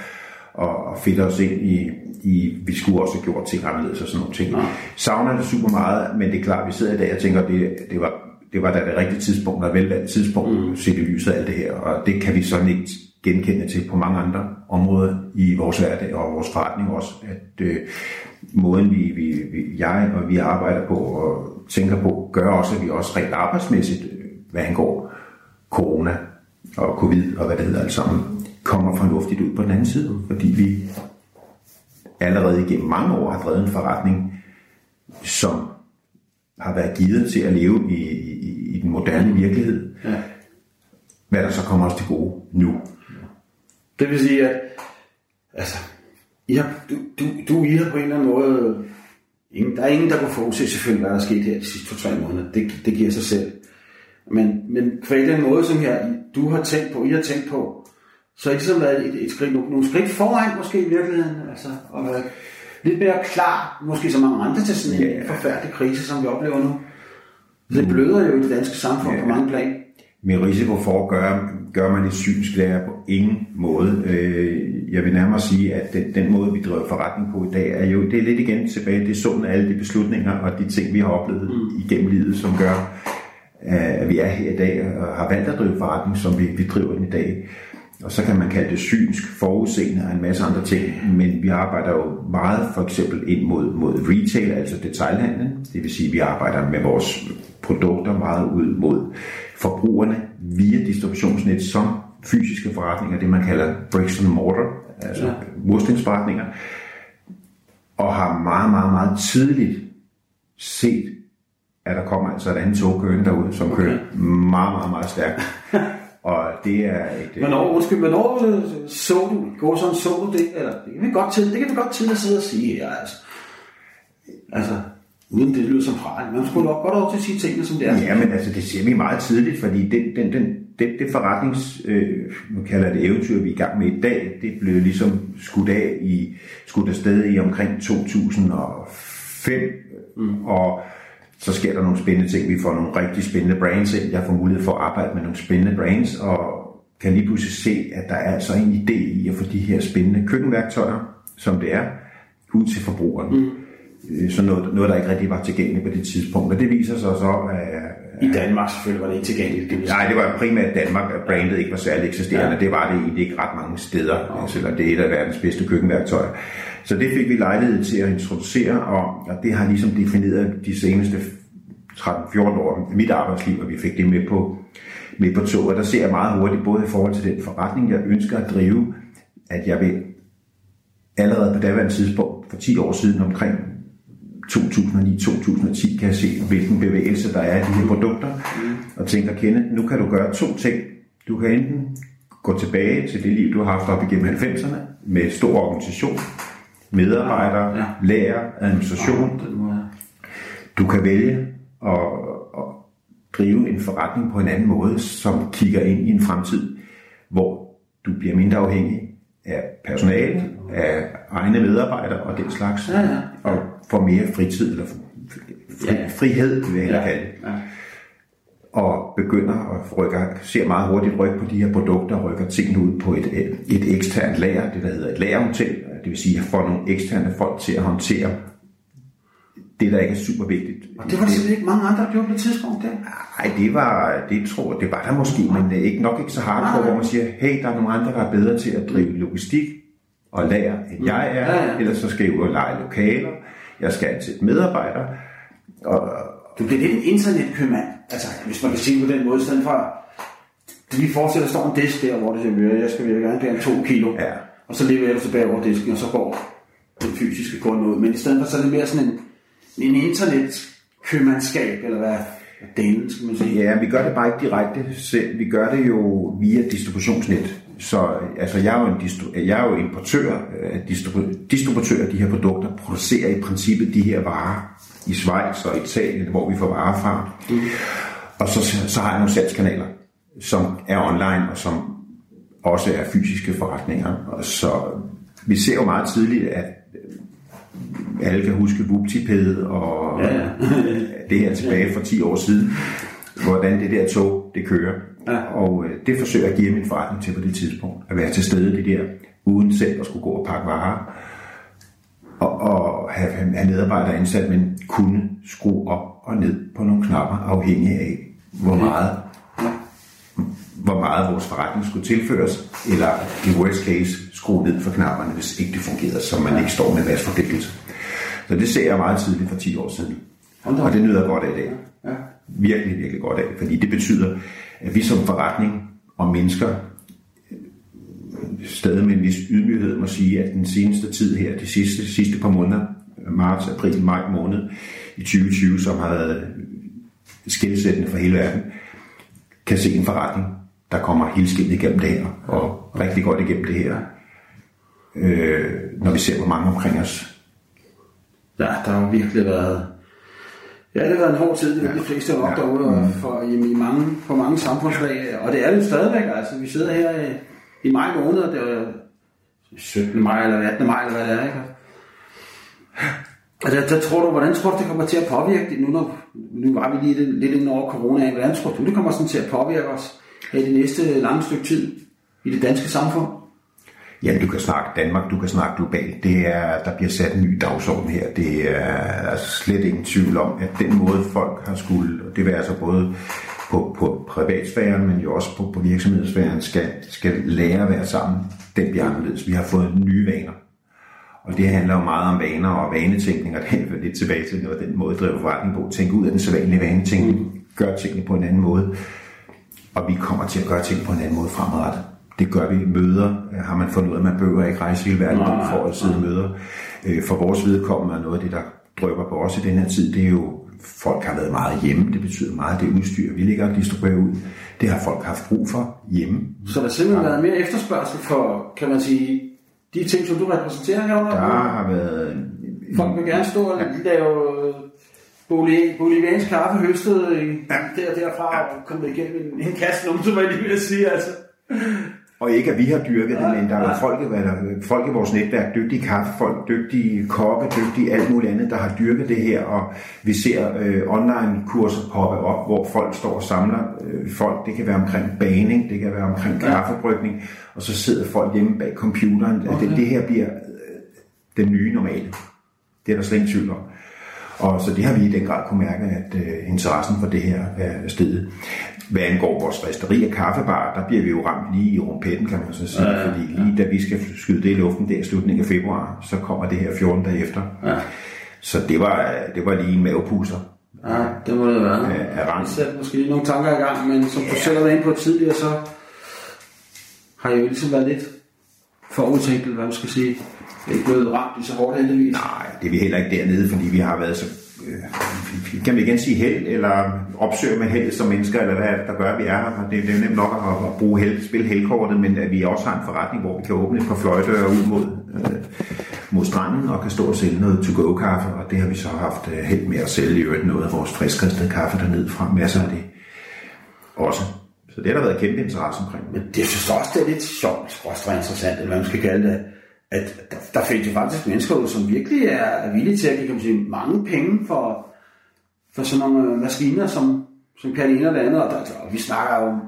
og, og fedter os ind i, i, vi skulle også have gjort ting anderledes og sådan nogle ting. Nej. Savner det super meget, men det er klart, vi sidder i dag og tænker, det, det var det var da det rigtige tidspunkt, og velvalgt tidspunkt, mm. set i lyset af alt det her, og det kan vi sådan ikke genkende til på mange andre områder i vores hverdag og vores forretning også, at øh, måden vi, vi, vi, jeg og vi arbejder på og tænker på, gør også, at vi også rent arbejdsmæssigt, øh, hvad angår corona og covid og hvad det hedder alt sammen, kommer fornuftigt ud på den anden side, fordi vi allerede igennem mange år har drevet en forretning, som har været givet til at leve i, i, i den moderne virkelighed. Ja. Hvad der så kommer os til gode nu. Det vil sige, at altså, I har, du, du, du I har på en eller anden måde ingen, der er ingen, der kunne forudse selvfølgelig, hvad der skete her de sidste to-tre måneder. Det, det giver sig selv. Men, men kvæl den måde, som her, du har tænkt på, I har tænkt på, så har I ligesom været et, et skridt, nogle, nogle skridt foran måske i virkeligheden, altså, og være lidt mere klar, måske så mange andre til sådan en Ja. forfærdelig krise, som vi oplever nu. Det bløder jo i det danske samfund Ja. på mange plan. Med risiko for at gøre, gør man det synsk, det er på ingen måde. Øh, Jeg vil nærmere sige, at den, den måde, vi driver forretning på i dag, er jo, det er lidt igen tilbage, det er summen af alle de beslutninger og de ting, vi har oplevet mm. igennem livet, som gør, at vi er her i dag og har valgt at drive forretning, som vi, vi driver den i dag. Og så kan man kalde det synsk, forudseende og en masse andre ting, men vi arbejder jo meget for eksempel ind mod, mod retail, altså detailhandlen. Det vil sige, at vi arbejder med vores produkter meget ud mod forbrugerne via distributionsnet som fysiske forretninger, det man kalder bricks and mortar, altså ja. murstensforretninger, og har meget, meget, meget tidligt set, at der kommer altså et andet tog kørende derude, som okay. kører meget, meget, meget stærkt. og det er et... øh, Hvornår, undskyld, hvornår øh, så du, går sådan så du det, eller det kan vi godt til, det kan vi godt til at sidde og sige her, altså. Altså, uden det lyder som pral. Man skulle nok godt over til at sige tingene, som det er. Ja, men altså, det ser vi meget tidligt, fordi den, den, den, det, det forretnings, øh, nu kalder det eventyr, vi er i gang med i dag, det blev ligesom skudt af i, skudt afsted i omkring 2005, mm. og så sker der nogle spændende ting. Vi får nogle rigtig spændende brands ind. Jeg får mulighed for at arbejde med nogle spændende brands, og kan lige pludselig se, at der er altså en idé i at få de her spændende køkkenværktøjer, som det er, ud til forbrugeren. Mm. Så noget, noget, der ikke rigtig var tilgængeligt på det tidspunkt. Og det viser sig så, at, I Danmark selvfølgelig var det ikke tilgængeligt. Det. Nej, det var primært Danmark, at brandet ikke var særlig eksisterende. Ja. Det var det egentlig ikke ret mange steder, okay. selvom det er et af verdens bedste køkkenværktøjer. Så det fik vi lejlighed til at introducere, og, og det har ligesom defineret de seneste 13-14 år mit arbejdsliv, og vi fik det med på, med på toget. Der ser jeg meget hurtigt, både i forhold til den forretning, jeg ønsker at drive, at jeg vil allerede på daværende tidspunkt, for 10 år siden omkring 2009-2010 kan jeg se, hvilken bevægelse der er i de her produkter, og tænker, kende, nu kan du gøre to ting. Du kan enten gå tilbage til det liv, du har haft op igennem 90'erne, med stor organisation, medarbejdere, Ja. lærer, administration. Du kan vælge at, at drive en forretning på en anden måde, som kigger ind i en fremtid, hvor du bliver mindre afhængig af personale, af egne medarbejdere og den slags, Ja, ja. og får mere fritid, eller fri, Ja, frihed, vil jeg hellere kalde Ja. og begynder at rykke, ser meget hurtigt ryk på de her produkter, rykker tingene ud på et, et eksternt lager, det der hedder et lagerhotel, det vil sige at få nogle eksterne folk til at håndtere det, der ikke er super vigtigt. Og det var der simpelthen ikke mange andre, der gjorde på det tidspunkt der. Nej, det var, det tror jeg, det var der måske, men er ikke nok ikke så hardcore, hvor man siger, hey, der er nogle andre, der er bedre til at drive logistik og lager, end jeg er, Ja, ja. ellers så skal jeg ud og lege lokaler, jeg skal ansætte medarbejdere, og, Du bliver lidt en internetkøbmand, altså hvis man kan sige på den måde, i stedet for, det vi forestiller, der står en disk der, hvor det siger, jeg skal virkelig gerne bære to kilo, Ja. Og så leverer du tilbage over disken, og så går den fysiske kunde ud. Men i stedet for, så er det mere sådan en, en internetkøbmandskab, eller hvad, delen, skal man sige. Ja, vi gør det bare ikke direkte selv. Vi gør det jo via distributionsnet. Så altså, jeg, er jo en distru- jeg er jo importør, øh, distribu- distributør af de her produkter, producerer i princippet de her varer i Schweiz og Italien, hvor vi får varer fra. Mm. Og så, så har jeg nogle salgskanaler, som er online og som også er fysiske forretninger. Og så vi ser jo meget tidligt, at øh, alle kan huske Wuptiped og Ja, ja. det her tilbage for 10 år siden, hvordan det der tog, det kører. Ja. Og øh, det forsøger jeg at give min forretning til på det tidspunkt, at være til stede det der, uden selv at skulle gå og pakke varer, og, og have, have medarbejdere ansat, men kunne skrue op og ned på nogle knapper, afhængig af, hvor meget, hvor meget vores forretning skulle tilføres, eller i worst case skrue ned for knapperne, hvis ikke det fungerede, så man ikke står med en masse forpligtelser. Så det ser jeg meget tidligt for 10 år siden. Og det nyder jeg godt af i dag. Ja. Virkelig, virkelig godt af. Fordi det betyder, at vi som forretning og mennesker stadig med en vis ydmyghed må sige, at den seneste tid her, de sidste, sidste par måneder, marts, april, maj måned i 2020, som har været skilsættende for hele verden, kan se en forretning, der kommer helt skilt igennem det her, og rigtig godt igennem det her. Øh, når vi ser, hvor mange omkring os Ja, der har virkelig været... Ja, det har været en hård tid, det ja. de fleste nok ja. derude og for, i, i mange, på mange samfundslag, og det er det stadigvæk, altså vi sidder her i, i maj måned, det er 17. maj eller 18. maj eller hvad det er, ikke? Og der, der tror du, hvordan tror du, det kommer til at påvirke det nu, når, nu var vi lige lidt, lidt ind over corona, hvordan tror du, det kommer sådan til at påvirke os i det næste lange stykke tid i det danske samfund? Ja, du kan snakke Danmark, du kan snakke globalt. Det er, der bliver sat en ny dagsorden her. Det er altså slet ingen tvivl om, at den måde folk har skulle, og det vil altså både på, på privatsfæren, men jo også på, på virksomhedssfæren, skal, skal lære at være sammen, den bliver anderledes. Vi har fået nye vaner. Og det handler jo meget om vaner og vanetænkning, og det er lidt tilbage til noget, den måde at drive forretning på. Tænke ud af den sædvanlige vanetænkning, gør tingene på en anden måde. Og vi kommer til at gøre ting på en anden måde fremadrettet. Det gør vi møder. Har man fundet ud af, at man behøver ikke rejse hele verden rundt for at sidde i møder. Øh, for vores vedkommende er noget af det, der drøber på os i den her tid, det er jo, folk har været meget hjemme. Det betyder meget, det udstyr, vi ligger og distribuerer ud. Det har folk haft brug for hjemme. Så der har simpelthen været mere efterspørgsel for, kan man sige, de ting, som du repræsenterer herunder? Der har været... Folk vil gerne stå og lave boliviansk kaffe høstet ja. der derfra ja. og komme igennem en, en kasse nogen, som jeg lige vil sige. Altså. Og ikke at vi har dyrket det, men der er folk, der, folk i vores netværk, dygtige kaffefolk, dygtige kokke, dygtige alt muligt andet, der har dyrket det her, og vi ser øh, online-kurser poppe op, hvor folk står og samler øh, folk. Det kan være omkring baning, det kan være omkring kaffebrygning, og så sidder folk hjemme bag computeren. Okay. Det, det her bliver øh, den nye normale. Det er der slet ikke tvivl om. Og så det har vi i den grad kunne mærke, at øh, interessen for det her er steget. Hvad angår vores resteri og kaffebar, der bliver vi jo ramt lige i rumpetten, kan man så sige. Ja, ja, fordi lige da vi skal skyde det i luften der i slutningen af februar, så kommer det her 14 dage efter. Ja. Så det var, det var lige en mavepuser. Ja, det må det være. Ja, Jeg sætter måske nogle tanker i gang, men som du ja. selv har været inde på tidligere, så har jeg jo ligesom været lidt forudtænkt, hvad man skal sige. Det er ikke blevet ramt i så hårdt heldigvis. Nej, det er vi heller ikke dernede, fordi vi har været så øh, kan vi igen sige held, eller opsøge med held som mennesker, eller hvad der gør, at vi er her. Det, det er jo nemt nok at, at bruge held, spille heldkortet, men at vi også har en forretning, hvor vi kan åbne et par fløjdøre ud mod, øh, mod stranden, og kan stå og sælge noget to-go-kaffe, og det har vi så haft øh, held med at sælge jo noget af vores friskristede kaffe dernede fra. Masser af det også. Så det har der været kæmpe interesse omkring. Men det synes også, det er lidt sjovt, også interessant, eller hvad man skal kalde det, at der, der findes jo faktisk mennesker ud, som virkelig er, villige til at give kan man sige, mange penge for, for sådan nogle øh, maskiner, som, som kan det ene eller andet. Og, der, og vi snakker jo om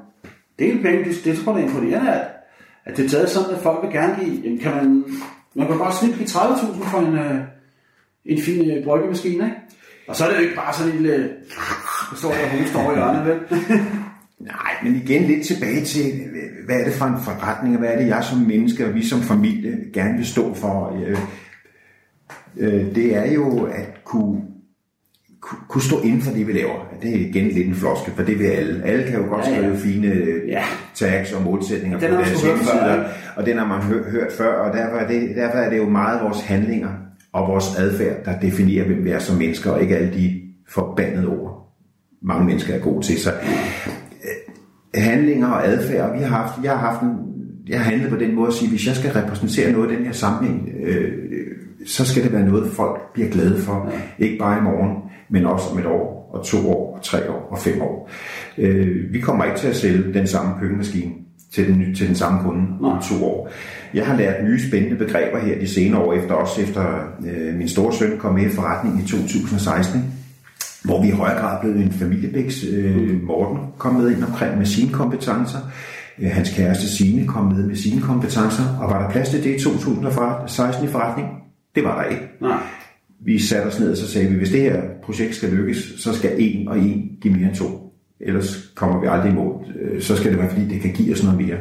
del penge, det, det tror jeg er imponerende, at, at det er taget sådan, at folk vil gerne give, jamen kan man, man kan bare snit give 30.000 for en, øh, en fin øh, bryggemaskine, ikke? Og så er det jo ikke bare sådan en lille, Så står der hun står i hjørnet, vel? Nej, men igen lidt tilbage til, hvad er det for en forretning, og hvad er det, jeg som menneske og vi som familie gerne vil stå for? Øh, øh, det er jo at kunne, kunne stå inden for det, vi laver. Det er igen lidt en floske, for det vil alle. Alle kan jo godt ja, ja. skrive fine ja. tags og målsætninger den på deres hjemmesider, og den har man hørt, hørt før, og derfor er, det, derfor er det jo meget vores handlinger og vores adfærd, der definerer, hvem vi er som mennesker, og ikke alle de forbandede ord, mange mennesker er gode til. Så handlinger og adfærd, vi har haft, jeg har haft en, jeg har handlet på den måde at sige, hvis jeg skal repræsentere noget i den her sammenhæng, øh, så skal det være noget, folk bliver glade for. Ikke bare i morgen, men også om et år, og to år, og tre år, og fem år. Øh, vi kommer ikke til at sælge den samme køkkenmaskine til den, til den samme kunde om to år. Jeg har lært nye spændende begreber her de senere år, efter også efter øh, min store søn kom med i forretningen i 2016 hvor vi i højere grad blevet en familiebæks. Øh, Morten kom med ind omkring med sine kompetencer. Øh, hans kæreste Signe kom med med sine kompetencer. Og var der plads til det i 2016 i forretning? Det var der ikke. Nej. Vi satte os ned og så sagde vi, hvis det her projekt skal lykkes, så skal en og en give mere end to. Ellers kommer vi aldrig imod. Øh, så skal det være, fordi det kan give os noget mere.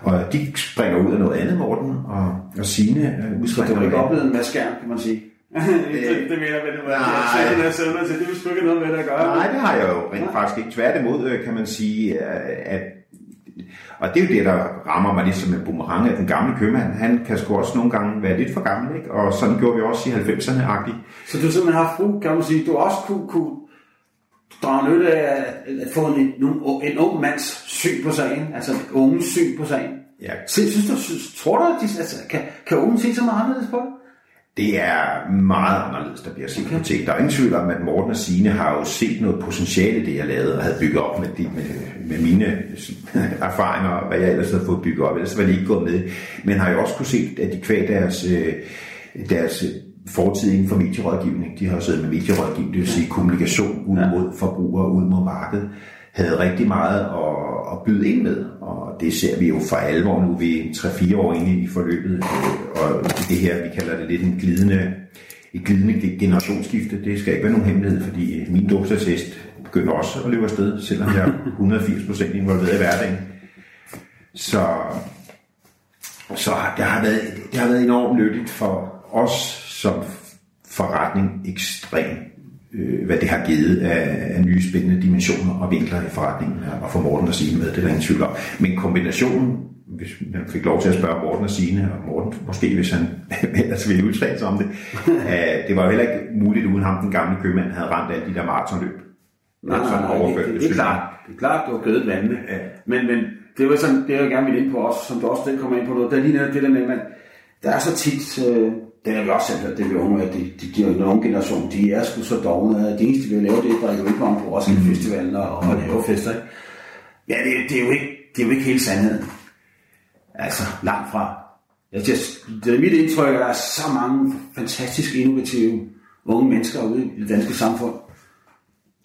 Og de springer ud af noget andet, Morten og, og Signe. Øh, så du har ikke oplevet en masse kan man sige? det, det mener var. Nej. Jeg søvner til, det vil sgu ikke noget med det at gøre. Nej, det har jeg jo rent faktisk ikke. Tværtimod øh, kan man sige, øh, at og det er jo det, der rammer mig lidt som en boomerang, at den gamle købmand, han kan sgu også nogle gange være lidt for gammel, ikke? og sådan gjorde vi også i 90'erne-agtigt. Så du simpelthen har brug, kan man sige, du også kunne, kunne drage nytte af at få en, en ung mands syn på sagen, altså unge syn på sagen. Ja. Synes du, tror du, at de, altså, kan, kan unge se så meget anderledes på det? Det er meget anderledes, der bliver set på ting. Der er ingen tvivl om, at Morten og Signe har jo set noget potentiale, i det jeg lavede, og havde bygget op med, de, med, med mine erfaringer, og hvad jeg ellers havde fået bygget op. Ellers var de ikke gået med. Men har jo også kunne se, at de kvæg deres, øh, deres fortid inden for medierådgivning, de har jo siddet med medierådgivning, det vil sige kommunikation ud mod forbrugere, ud mod markedet, havde rigtig meget at, at byde ind med, og det ser vi jo for alvor. Nu, vi er 3-4 år inde i forløbet, øh, og det her, vi kalder det lidt en glidende, et glidende generationsskifte, det skal ikke være nogen hemmelighed, fordi min dåbsattest begynder også at løbe afsted, selvom jeg er 180% involveret i hverdagen. Så, så det, har været, det har været enormt nyttigt for os som forretning ekstremt øh, hvad det har givet af, af nye spændende dimensioner og vinkler i forretningen, og for Morten og Signe med, det er der ingen tvivl om. Men kombinationen, hvis man fik lov til at spørge Morten og Signe, og Morten måske, hvis han ellers ville udtale sig om det, uh, det var jo heller ikke muligt, uden ham, den gamle købmand, havde ramt alle de der maratonløb. Nej, nej, nej, det, det, det, er klart. Det er klart, du har gødet vandene. Ja. Men, men det var sådan, det jeg gerne vil ind på også, som du også det kommer ind på noget, der er lige netop det der med, at der er så tit, øh, det har vi også selv det vi unge, at de, de, de, de unge generation, de er sgu så dogne, at det eneste, vi vil lave, det er at drikke ikke på Roskilde mm. Og, og lave fester. Ikke? Ja, det, det, er jo ikke, det er jo ikke hele sandheden. Altså, langt fra. Jeg synes, det er mit indtryk, at der er så mange fantastisk innovative unge mennesker ude i det danske samfund.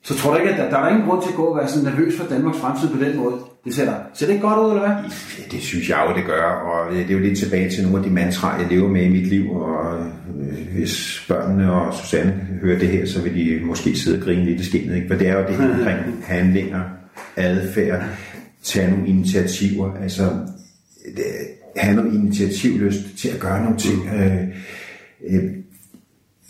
Så tror du ikke, at der, der er ingen grund til at gå og være sådan nervøs for Danmarks fremtid på den måde? Det ser, ser det ikke godt ud, eller hvad? Ja, det synes jeg jo, det gør, og det er jo lidt tilbage til nogle af de mantraer, jeg lever med i mit liv, og øh, hvis børnene og Susanne hører det her, så vil de måske sidde og grine lidt i skinnet, ikke? for det er jo det her omkring handlinger, adfærd, tage nogle initiativer, altså det, have noget initiativlyst til at gøre nogle ting. Øh, øh,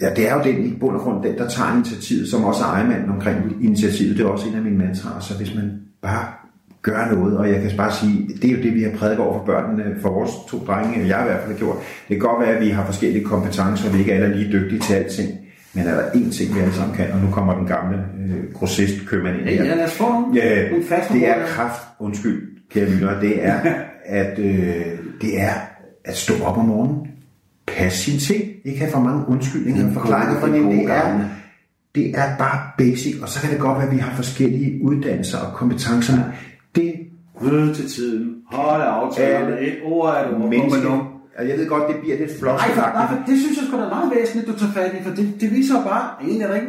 ja, det er jo den i bund og grund, den der tager initiativet, som også er ejermanden omkring initiativet, det er også en af mine mantraer, så hvis man bare gøre noget, og jeg kan bare sige, det er jo det, vi har prædiket over for børnene, for vores to drenge, jeg i hvert fald har gjort. Det kan godt være, at vi har forskellige kompetencer, og vi ikke alle er lige dygtige til alting, men er der én ting, vi alle sammen kan, og nu kommer den gamle øh, grossist købmand ind her. Ja, lad os få ja, det er kraft, undskyld, kære lytter, det er, at øh, det er at stå op om morgenen, passe sine ting, ikke have for mange undskyldninger. Og forklaringer for det, det er, det er bare basic, og så kan det godt være, at vi har forskellige uddannelser og kompetencer, det Møde til tiden. Hold aftalerne. Et ord er du menneske. Jeg ved godt, det bliver lidt flot. Nej, for, nej, for det synes jeg sgu da er meget væsentligt, du tager fat i, for det, det viser bare, en eller ikke,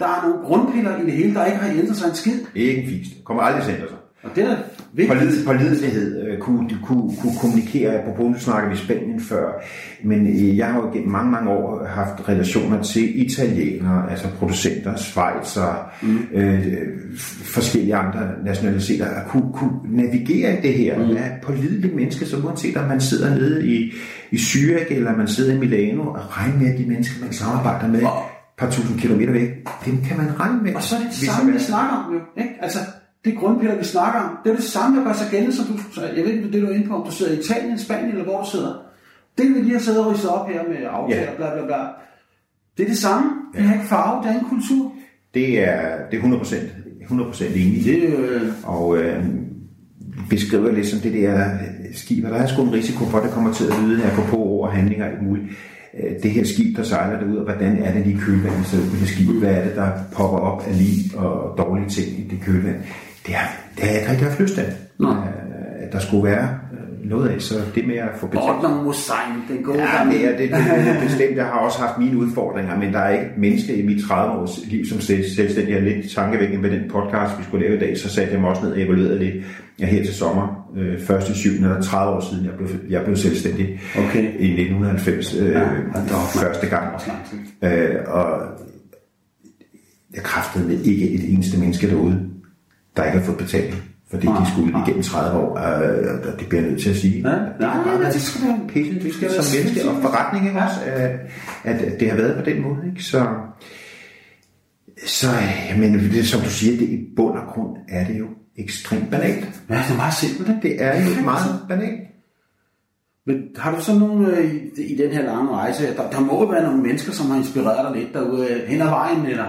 der er nogle grundpiller i det hele, der ikke har ændret sig en skid. Ikke en fisk. Kommer aldrig til at ændre sig. Og det er. Pålid, pålidelighed, øh, kunne, kunne, kunne kommunikere, på nu snakker vi Spanien før, men øh, jeg har jo gennem mange, mange år haft relationer til italienere, altså producenter, svejser, mm. øh, forskellige andre nationaliteter, at kunne, kunne navigere i det her mm. af pålidelige mennesker, så uanset om man sidder nede i, i Zürich, eller man sidder i Milano, og regne med, at de mennesker, man samarbejder med, et par tusind kilometer væk, dem kan man regne med. Og så er det det samme, vi snakker om jo. Ikke? Altså, det grundpiller, vi snakker om, det er det samme, der gør sig gældende, som du, jeg ved ikke, det du er inde på, om du sidder i Italien, Spanien, eller hvor du sidder. Det vi lige har siddet og ridset op her med aftaler, ja. bla bla bla. Det er det samme. Det har ikke farve, det er en kultur. Det er, det er 100%, 100% enig det, øh... Og øh, beskriver lidt som det der skib, og der er sgu en risiko for, at det kommer til at lyde her på ord, handlinger og alt muligt. Øh, det her skib, der sejler derud, og hvordan er det lige kølvandet så det skib? Hvad er det, der popper op af liv og dårlige ting i det kølvand? Det har, det har jeg ikke rigtig haft lyst til. Nå. At der skulle være noget af, så det med at få betalt. Ordner Mosain, den gode ja, det er, det, det, det, bestemt. Jeg har også haft mine udfordringer, men der er ikke menneske i mit 30 års liv som selvstændig. Er lidt tankevækkende med den podcast, vi skulle lave i dag, så satte jeg mig også ned og evaluerede lidt. Jeg her til sommer, øh, første syv, når 30 år siden, jeg blev, jeg blev selvstændig okay. i 1990, øh, ja, første gang. Øh, og jeg kræftede med ikke et eneste menneske derude, der ikke har fået betaling fordi de skulle igennem 30 år, øh, og det bliver nødt til at sige. Ja, nej, nej, nej, det skal være pisse, det skal som menneske og forretning ikke også, at, at det har været på den måde. Ikke? Så, så men det, som du siger, det i bund og grund er det jo ekstremt banalt. Ja, det er meget simpelt. Det er jo meget banalt. Men har du så nogen øh, i, i den her lange rejse, der, der må være nogle mennesker, som har inspireret dig lidt derude øh, hen ad vejen, eller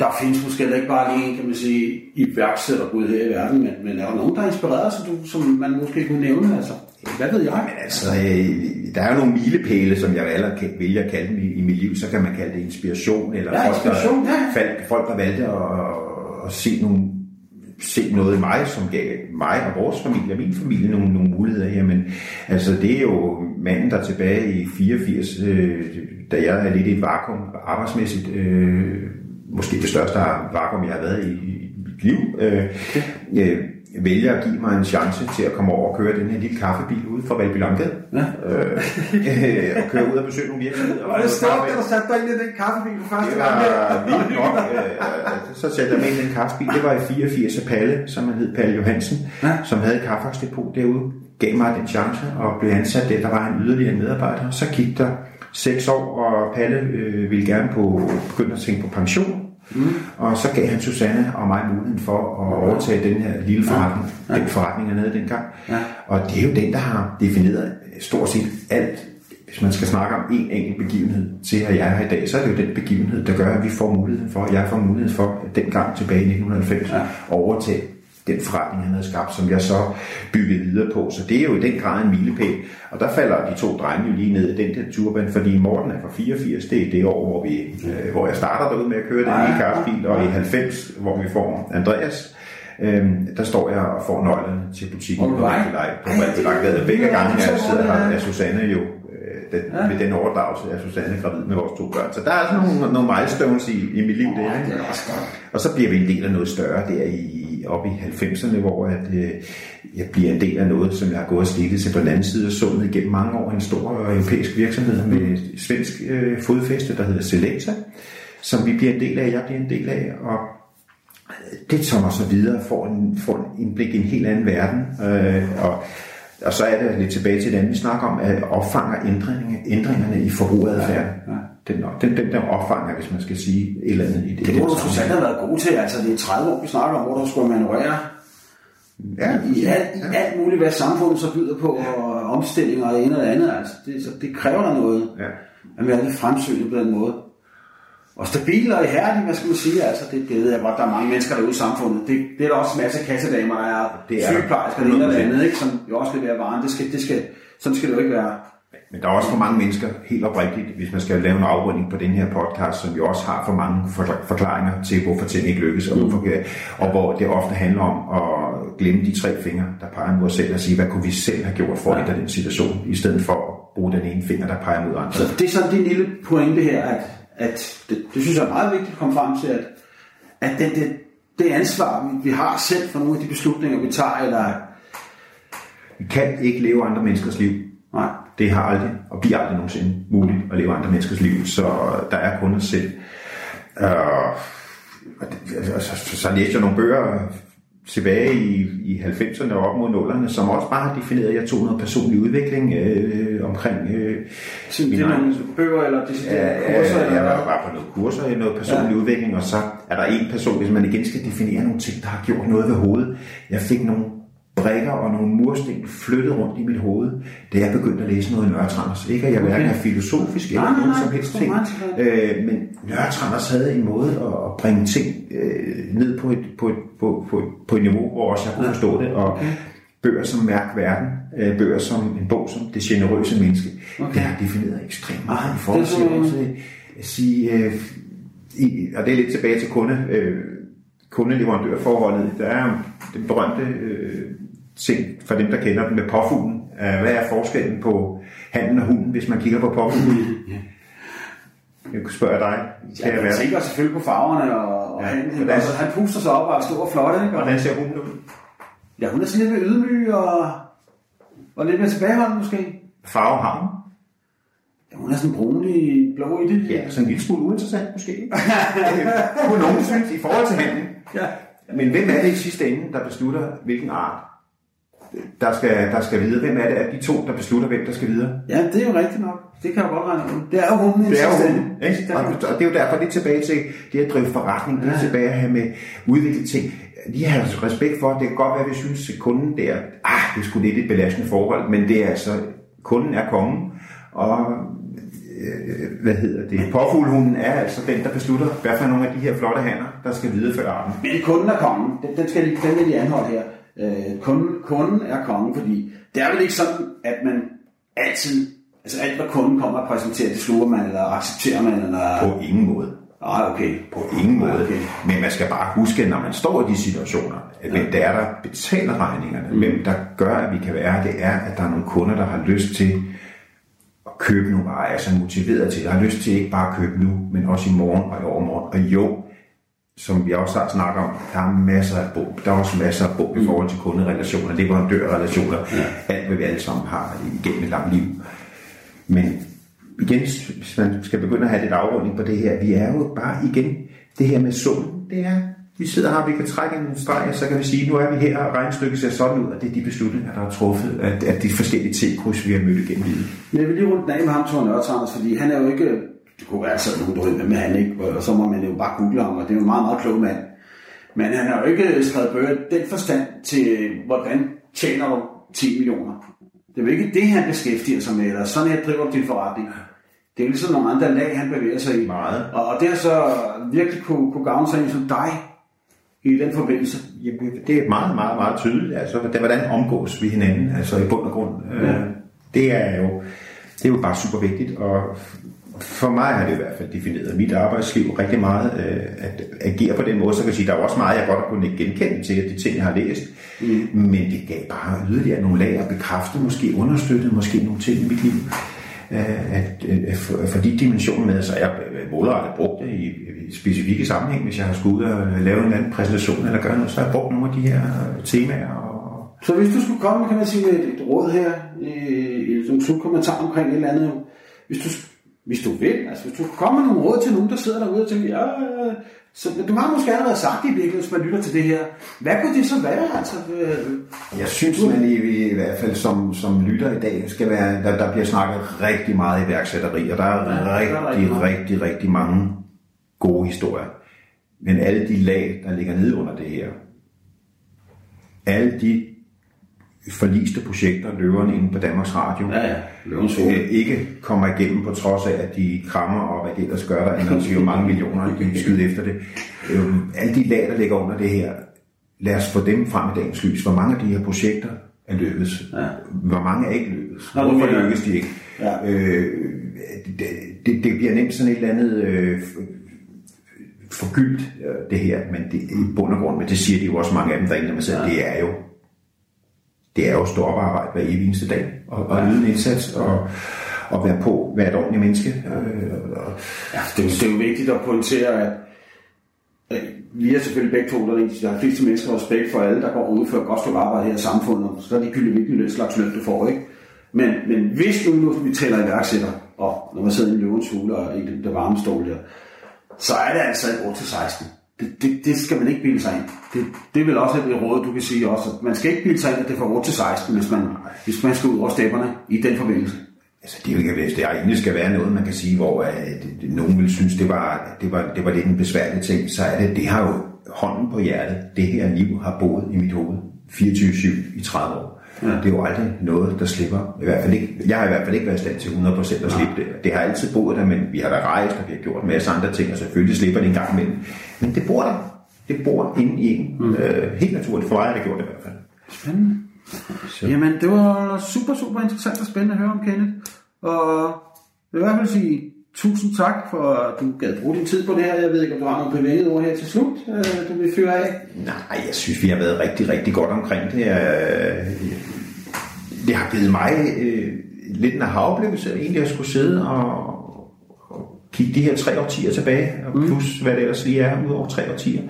der findes måske ikke bare lige en, kan man sige, iværksætterbrud her i verden, men, men er der nogen, der er inspireret, som, du, som man måske kunne nævne? Altså, hvad ved jeg? Men altså, øh, der er jo nogle milepæle, som jeg valger, vælger at kalde dem i, i mit liv. Så kan man kalde det inspiration, eller Ja, folk, inspiration, der, ja. folk, folk, der valgte at, at se nogle se noget i mig, som gav mig og vores familie og min familie nogle, nogle muligheder her. Men altså, det er jo manden, der tilbage i 84, øh, da jeg er lidt i et vakuum arbejdsmæssigt, øh, måske det største vakuum, jeg har været i, i mit liv, øh, øh, vælger at give mig en chance til at komme over og køre den her lille kaffebil ude fra Valby Langgade. Ja. Øh, øh, og køre ud og besøge nogle virksomheder. Var det stort, da du satte dig ind i den kaffebil for første Det gang? var vildt nok. Øh, så satte jeg mig ind i den kaffebil. Det var i 84 af Palle, som han hed Palle Johansen, Ja. som havde et kaffeaksdepot derude. Gav mig den chance og blev ansat der. Der var en yderligere medarbejder. Så gik der seks år, og Palle øh, ville gerne på, begynde at tænke på pension. Mm. Og så gav han Susanne og mig muligheden for at overtage den her lille forretning. Ja. Den forretning, havde dengang. Ja. Og det er jo den, der har defineret stort set alt hvis man skal snakke om en enkelt begivenhed til, at jeg er her i dag, så er det jo den begivenhed, der gør, at vi får muligheden for, at jeg får muligheden for, at dengang tilbage i 1990, ja. overtage den forretning, han havde skabt, som jeg så byggede videre på. Så det er jo i den grad en milepæl. Og der falder de to drenge jo lige ned i den der turban, fordi Morten er fra 84, det er det år, hvor, vi, øh, hvor jeg starter derude med at køre den ja. kaffebil, og i 90, hvor vi får Andreas, Øhm, der står jeg og får nøglerne til butikken på. Valby på Langgade. Begge gange jeg sidder her, er. Susanne jo øh, den, Ja. med den overdragelse er Susanne gravid med vores to børn. Så der er sådan nogle, nogle milestones i, i mit liv der. Ikke? Og så bliver vi en del af noget større der i op i 90'erne, hvor at, øh, jeg bliver en del af noget, som jeg har gået og slidt til på den anden side af sundet igennem mange år. En stor øh, europæisk virksomhed med svensk øh, fodfæste, der hedder Selecta, som vi bliver en del af, jeg bliver en del af, og det tager mig så videre, får en, får en indblik i en helt anden verden, øh, og, og så er det lidt tilbage til det andet, vi snakker om, at opfanger ændringerne, ændringerne i forbrugeradfærden. Ja, ja. Den, den, den der opfanger, hvis man skal sige et eller andet i det. Det må du Susanne have været god til. Altså, det er 30 år, vi snakker om, hvor du skulle manøvrere Ja, i alt, i alt muligt, hvad samfundet så byder på, og omstillinger og det ene og det andet. Altså, det, så det kræver der noget, ja. at være lidt fremsynet på den måde. Og stabil og ihærdig, hvad skal man sige, altså det, det ved jeg godt, der er mange mennesker derude i samfundet. Det, det er der også en masse kassedamer, der er, Det er sygeplejersker, det ene og det andet, ikke, som jo også leverer varen. Det skal, det skal, sådan skal det jo ikke være. Men der er også for mange mennesker, helt oprigtigt, hvis man skal lave en afrunding på den her podcast, som jo også har for mange forkla- forklaringer til, hvorfor ting ikke lykkes, og, hvorfor, og hvor det ofte handler om at glemme de tre fingre, der peger mod os selv, og sige, hvad kunne vi selv have gjort for at ændre den situation, i stedet for at bruge den ene finger, der peger mod andre. Så det er sådan din lille pointe her, at, at det, det synes jeg er meget vigtigt at komme frem til, at, at det, det, det ansvar, vi, vi har selv for nogle af de beslutninger, vi tager, eller Vi kan ikke leve andre menneskers liv. Det har aldrig, og bliver aldrig nogensinde muligt at leve andre menneskers liv, så der er kun os selv. Og det, altså, så, så læste jeg nogle bøger tilbage i, i 90'erne og op mod 0'erne, som også bare har defineret, at jeg tog noget personlig udvikling øh, omkring øh, så det er nogle bøger eller deciderede Ja, kurser, ja, jeg var bare på noget kurser i noget personlig ja. udvikling, og så er der en person, hvis man igen skal definere nogle ting, der har gjort noget ved hovedet. Jeg fik nogle brikker og nogle mursten flyttet rundt i mit hoved, da jeg begyndte at læse noget Nørretranders. Ikke at jeg hverken er filosofisk eller Nej, nogen nej, som helst ting, øh, men Nørretranders havde en måde at, bringe ting øh, ned på et, på, et, på, på, på et niveau, hvor også jeg kunne forstå det, og bøger som Mærk Verden, øh, bøger som en bog som Det generøse menneske, okay. det har defineret ekstremt meget i forhold til også at sige, øh, i, og det er lidt tilbage til kunde, øh, kundeleverandørforholdet. Der er den berømte øh, ting for dem, der kender den med påfuglen. Øh, hvad er forskellen på handen og hunden, hvis man kigger på påfuglen? Jeg kunne spørge dig, Ja, kære jeg vært. tænker selvfølgelig på farverne, og, og Ja, han, hvordan- altså, han puster sig op og er stor og flot, ikke? Og, Hvordan ser hunden ud? ja, hun er sådan lidt mere ydmyg og, og lidt mere tilbageholdt måske. Farve har hun? Ja, hun er sådan brunlig blå i det. Ja, sådan en lille smule uinteressant måske. Kunne nogen synes i forhold til handen. ja. Men hvem er det i sidste ende, der beslutter, hvilken art der skal, der skal videre? Hvem er det af de to, der beslutter, hvem der skal videre? ja, det er jo rigtigt nok. Det kan jeg godt regne ud. Det er jo hunden i Det er jo hunden, ikke? Og, og det er jo derfor, det er tilbage til det at drive forretning, det er tilbage at have med udviklet ting. Lige have respekt for, det kan godt være, at vi synes, at kunden der, ah, det er sgu lidt et belastende forhold, men det er altså, kunden er kongen, og øh, hvad hedder det, påfuglehunden er altså den, der beslutter, hvad for nogle af de her flotte hanner, der skal videreføre arten. Men kunden er kongen. Den, den, skal lige, den vil jeg anholde her. Øh, kunden, kunden er kongen, fordi det er vel ikke sådan, at man altid Altså alt, hvad kunden kommer og præsenterer, det sluger man, eller accepterer man, eller... På ingen måde. Ah, okay. På ingen måde. Okay. Men man skal bare huske, når man står i de situationer, at hvem det er, der betaler regningerne, mm. hvem der gør, at vi kan være, det er, at der er nogle kunder, der har lyst til at købe nogle varer, altså motiveret til, der har lyst til ikke bare at købe nu, men også i morgen og i overmorgen. Og jo, som vi også har snakket om, der er masser af bog. Der er også masser af bog i forhold til kunderelationer, leverandørrelationer, ja. alt hvad vi alle sammen har igennem et langt liv. Men igen, hvis man skal begynde at have lidt afrunding på det her, vi er jo bare igen, det her med summen, det er, vi sidder her, vi kan trække en streg, og så kan vi sige, nu er vi her, og regnstykket ser sådan ud, og det er de beslutninger, der er truffet, at, at de forskellige T-kryds, vi har mødt igennem livet. Men jeg vil lige rundt den af med ham, Thor Nørtranders, fordi han er jo ikke, det kunne være sådan nogen, der med han ikke, og så må man jo bare google ham, og det er jo en meget, meget klog mand. Men han har jo ikke skrevet bøger den forstand til, hvordan tjener du 10 millioner. Det er jo ikke det, han beskæftiger sig med, eller sådan her driver du din forretning. Det er jo ligesom nogle andre lag, han bevæger sig i. Meget. Og, og det har så virkelig kunne, kunne gavne sig som dig i den forbindelse. Jamen, det er meget, meget, meget tydeligt. Altså, hvordan omgås vi hinanden, altså i bund og grund. Ja. Øh, det er jo det er jo bare super vigtigt, og for mig har det i hvert fald defineret mit arbejdsliv rigtig meget, øh, at agere på den måde, så kan jeg sige, der er også meget, jeg godt har kunnet genkende til, at de ting, jeg har læst, mm. men det gav bare yderligere nogle lag at bekræfte, måske understøtte, måske nogle ting i mit liv, øh, at, at for, for de dimensioner med, så jeg målrettet brugt det i, i specifikke sammenhæng, hvis jeg har skulle ud og lave en anden præsentation eller gøre noget, så har jeg brugt nogle af de her temaer. Og... Så hvis du skulle komme, kan man sige, med et, et råd her, i, i en slutkommentar omkring et eller andet, hvis du hvis du vil, altså hvis du kommer med nogle råd til nogen, der sidder derude og tænker, ja, så du har måske allerede sagt det i virkeligheden, hvis man lytter til det her. Hvad kunne det så være? Altså, øh, jeg synes, man i, i hvert fald som, som lytter i dag, skal være, der, der bliver snakket rigtig meget iværksætteri, og der er ja, rigtig, der er rigtig, rigtig, rigtig mange gode historier. Men alle de lag, der ligger nede under det her, alle de forliste projekter, løverne inde på Danmarks Radio, ja, ja. Øh, ikke kommer igennem på trods af, at de krammer og hvad det ellers gør der, ellers jo mange millioner kan skyde efter det. Øh, alle de lag, der ligger under det her, lad os få dem frem i dagens lys. Hvor mange af de her projekter er lykkedes? Ja. Hvor mange er ikke lykkedes? Nå, Hvorfor lykkes de ikke? Ja. Øh, det, det, det bliver nemt sådan et eller andet øh, forgyldt, øh, det her, men det, i bund og grund, men det siger de jo også mange af dem derinde, man siger, ja. det er jo det er jo stå op arbejde hver evig eneste dag, og, og yde en indsats, og, og være på, være et ordentligt menneske. Øh, og, ja, det, det er jo vigtigt at pointere, at, at vi er selvfølgelig begge to, der, er de fleste mennesker respekt for alle, der går ud for et godt stykke arbejde her i samfundet, så er det gyldigt hvilken slags løn du får, ikke? Men, men hvis nu, nu vi tæller iværksætter, og når man sidder i en løvens hule og i den der varme stol der, så er det altså 8-16. Det, det, det skal man ikke bilde sig ind. Det, det vil også et råd, du kan sige også. At man skal ikke bilde sig ind, at det er fra 8 til 16, hvis man, hvis man skal ud over stepperne i den forbindelse. Altså, det er jo ikke, hvis det egentlig skal være noget, man kan sige, hvor at, nogen vil synes, det var, det, var, det var lidt en besværlig ting, så er det, det har jo hånden på hjertet. Det her liv har boet i mit hoved 24-7 i 30 år. Ja. Det er jo aldrig noget, der slipper. I hvert fald ikke, jeg har i hvert fald ikke været i stand til 100% at slippe det. Det har altid boet der, men vi har da rejst, og vi har gjort en masse andre ting, og selvfølgelig slipper det en gang imellem. Men det bor der. Det bor inde i en. Mm. Øh, helt naturligt. For mig har det gjort det i hvert fald. Spændende. Så. Jamen, det var super, super interessant og spændende at høre om Kenneth. Og jeg vil i hvert fald sige tusind tak for, at du gad bruge din tid på det her. Jeg ved ikke, om du har nogle bevægede ord her til slut, øh, du vil fyre af. Nej, jeg synes, vi har været rigtig, rigtig godt omkring det. Det har givet mig øh, lidt en aha-oplevelse, egentlig at skulle sidde og, og kigge de her tre årtier tilbage, og mm. plus hvad det ellers lige er, ud over tre årtier.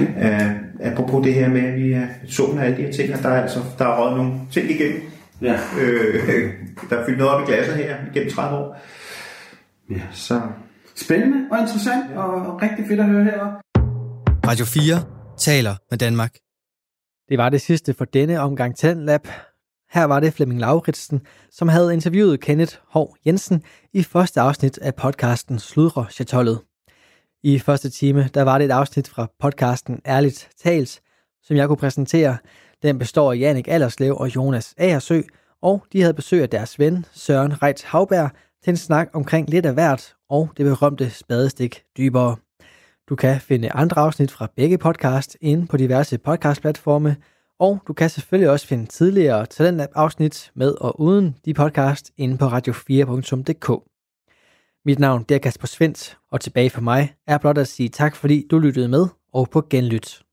Mm. Uh, apropos det her med, at vi er summen af alle de her ting, at der er, altså, der er røget nogle ting igennem. Ja. Øh, der er fyldt noget op i glasset her igennem 30 år. Ja, så spændende og interessant ja. og rigtig fedt at høre her. Radio 4 taler med Danmark. Det var det sidste for denne omgang Talentlab. Her var det Flemming Lauritsen, som havde interviewet Kenneth Hov Jensen i første afsnit af podcasten Sludre Chatollet. I første time, der var det et afsnit fra podcasten Ærligt Tals, som jeg kunne præsentere. Den består af Jannik Allerslev og Jonas Agersø, og de havde besøg af deres ven Søren Reitz Havberg, til en snak omkring lidt af hvert og det berømte spadestik dybere. Du kan finde andre afsnit fra begge podcast inde på diverse podcastplatforme, Og du kan selvfølgelig også finde tidligere Talentlab-afsnit med og uden de podcast inde på radio4.dk. Mit navn er Kasper Svendt, og tilbage for mig er blot at sige tak, fordi du lyttede med og på genlyt.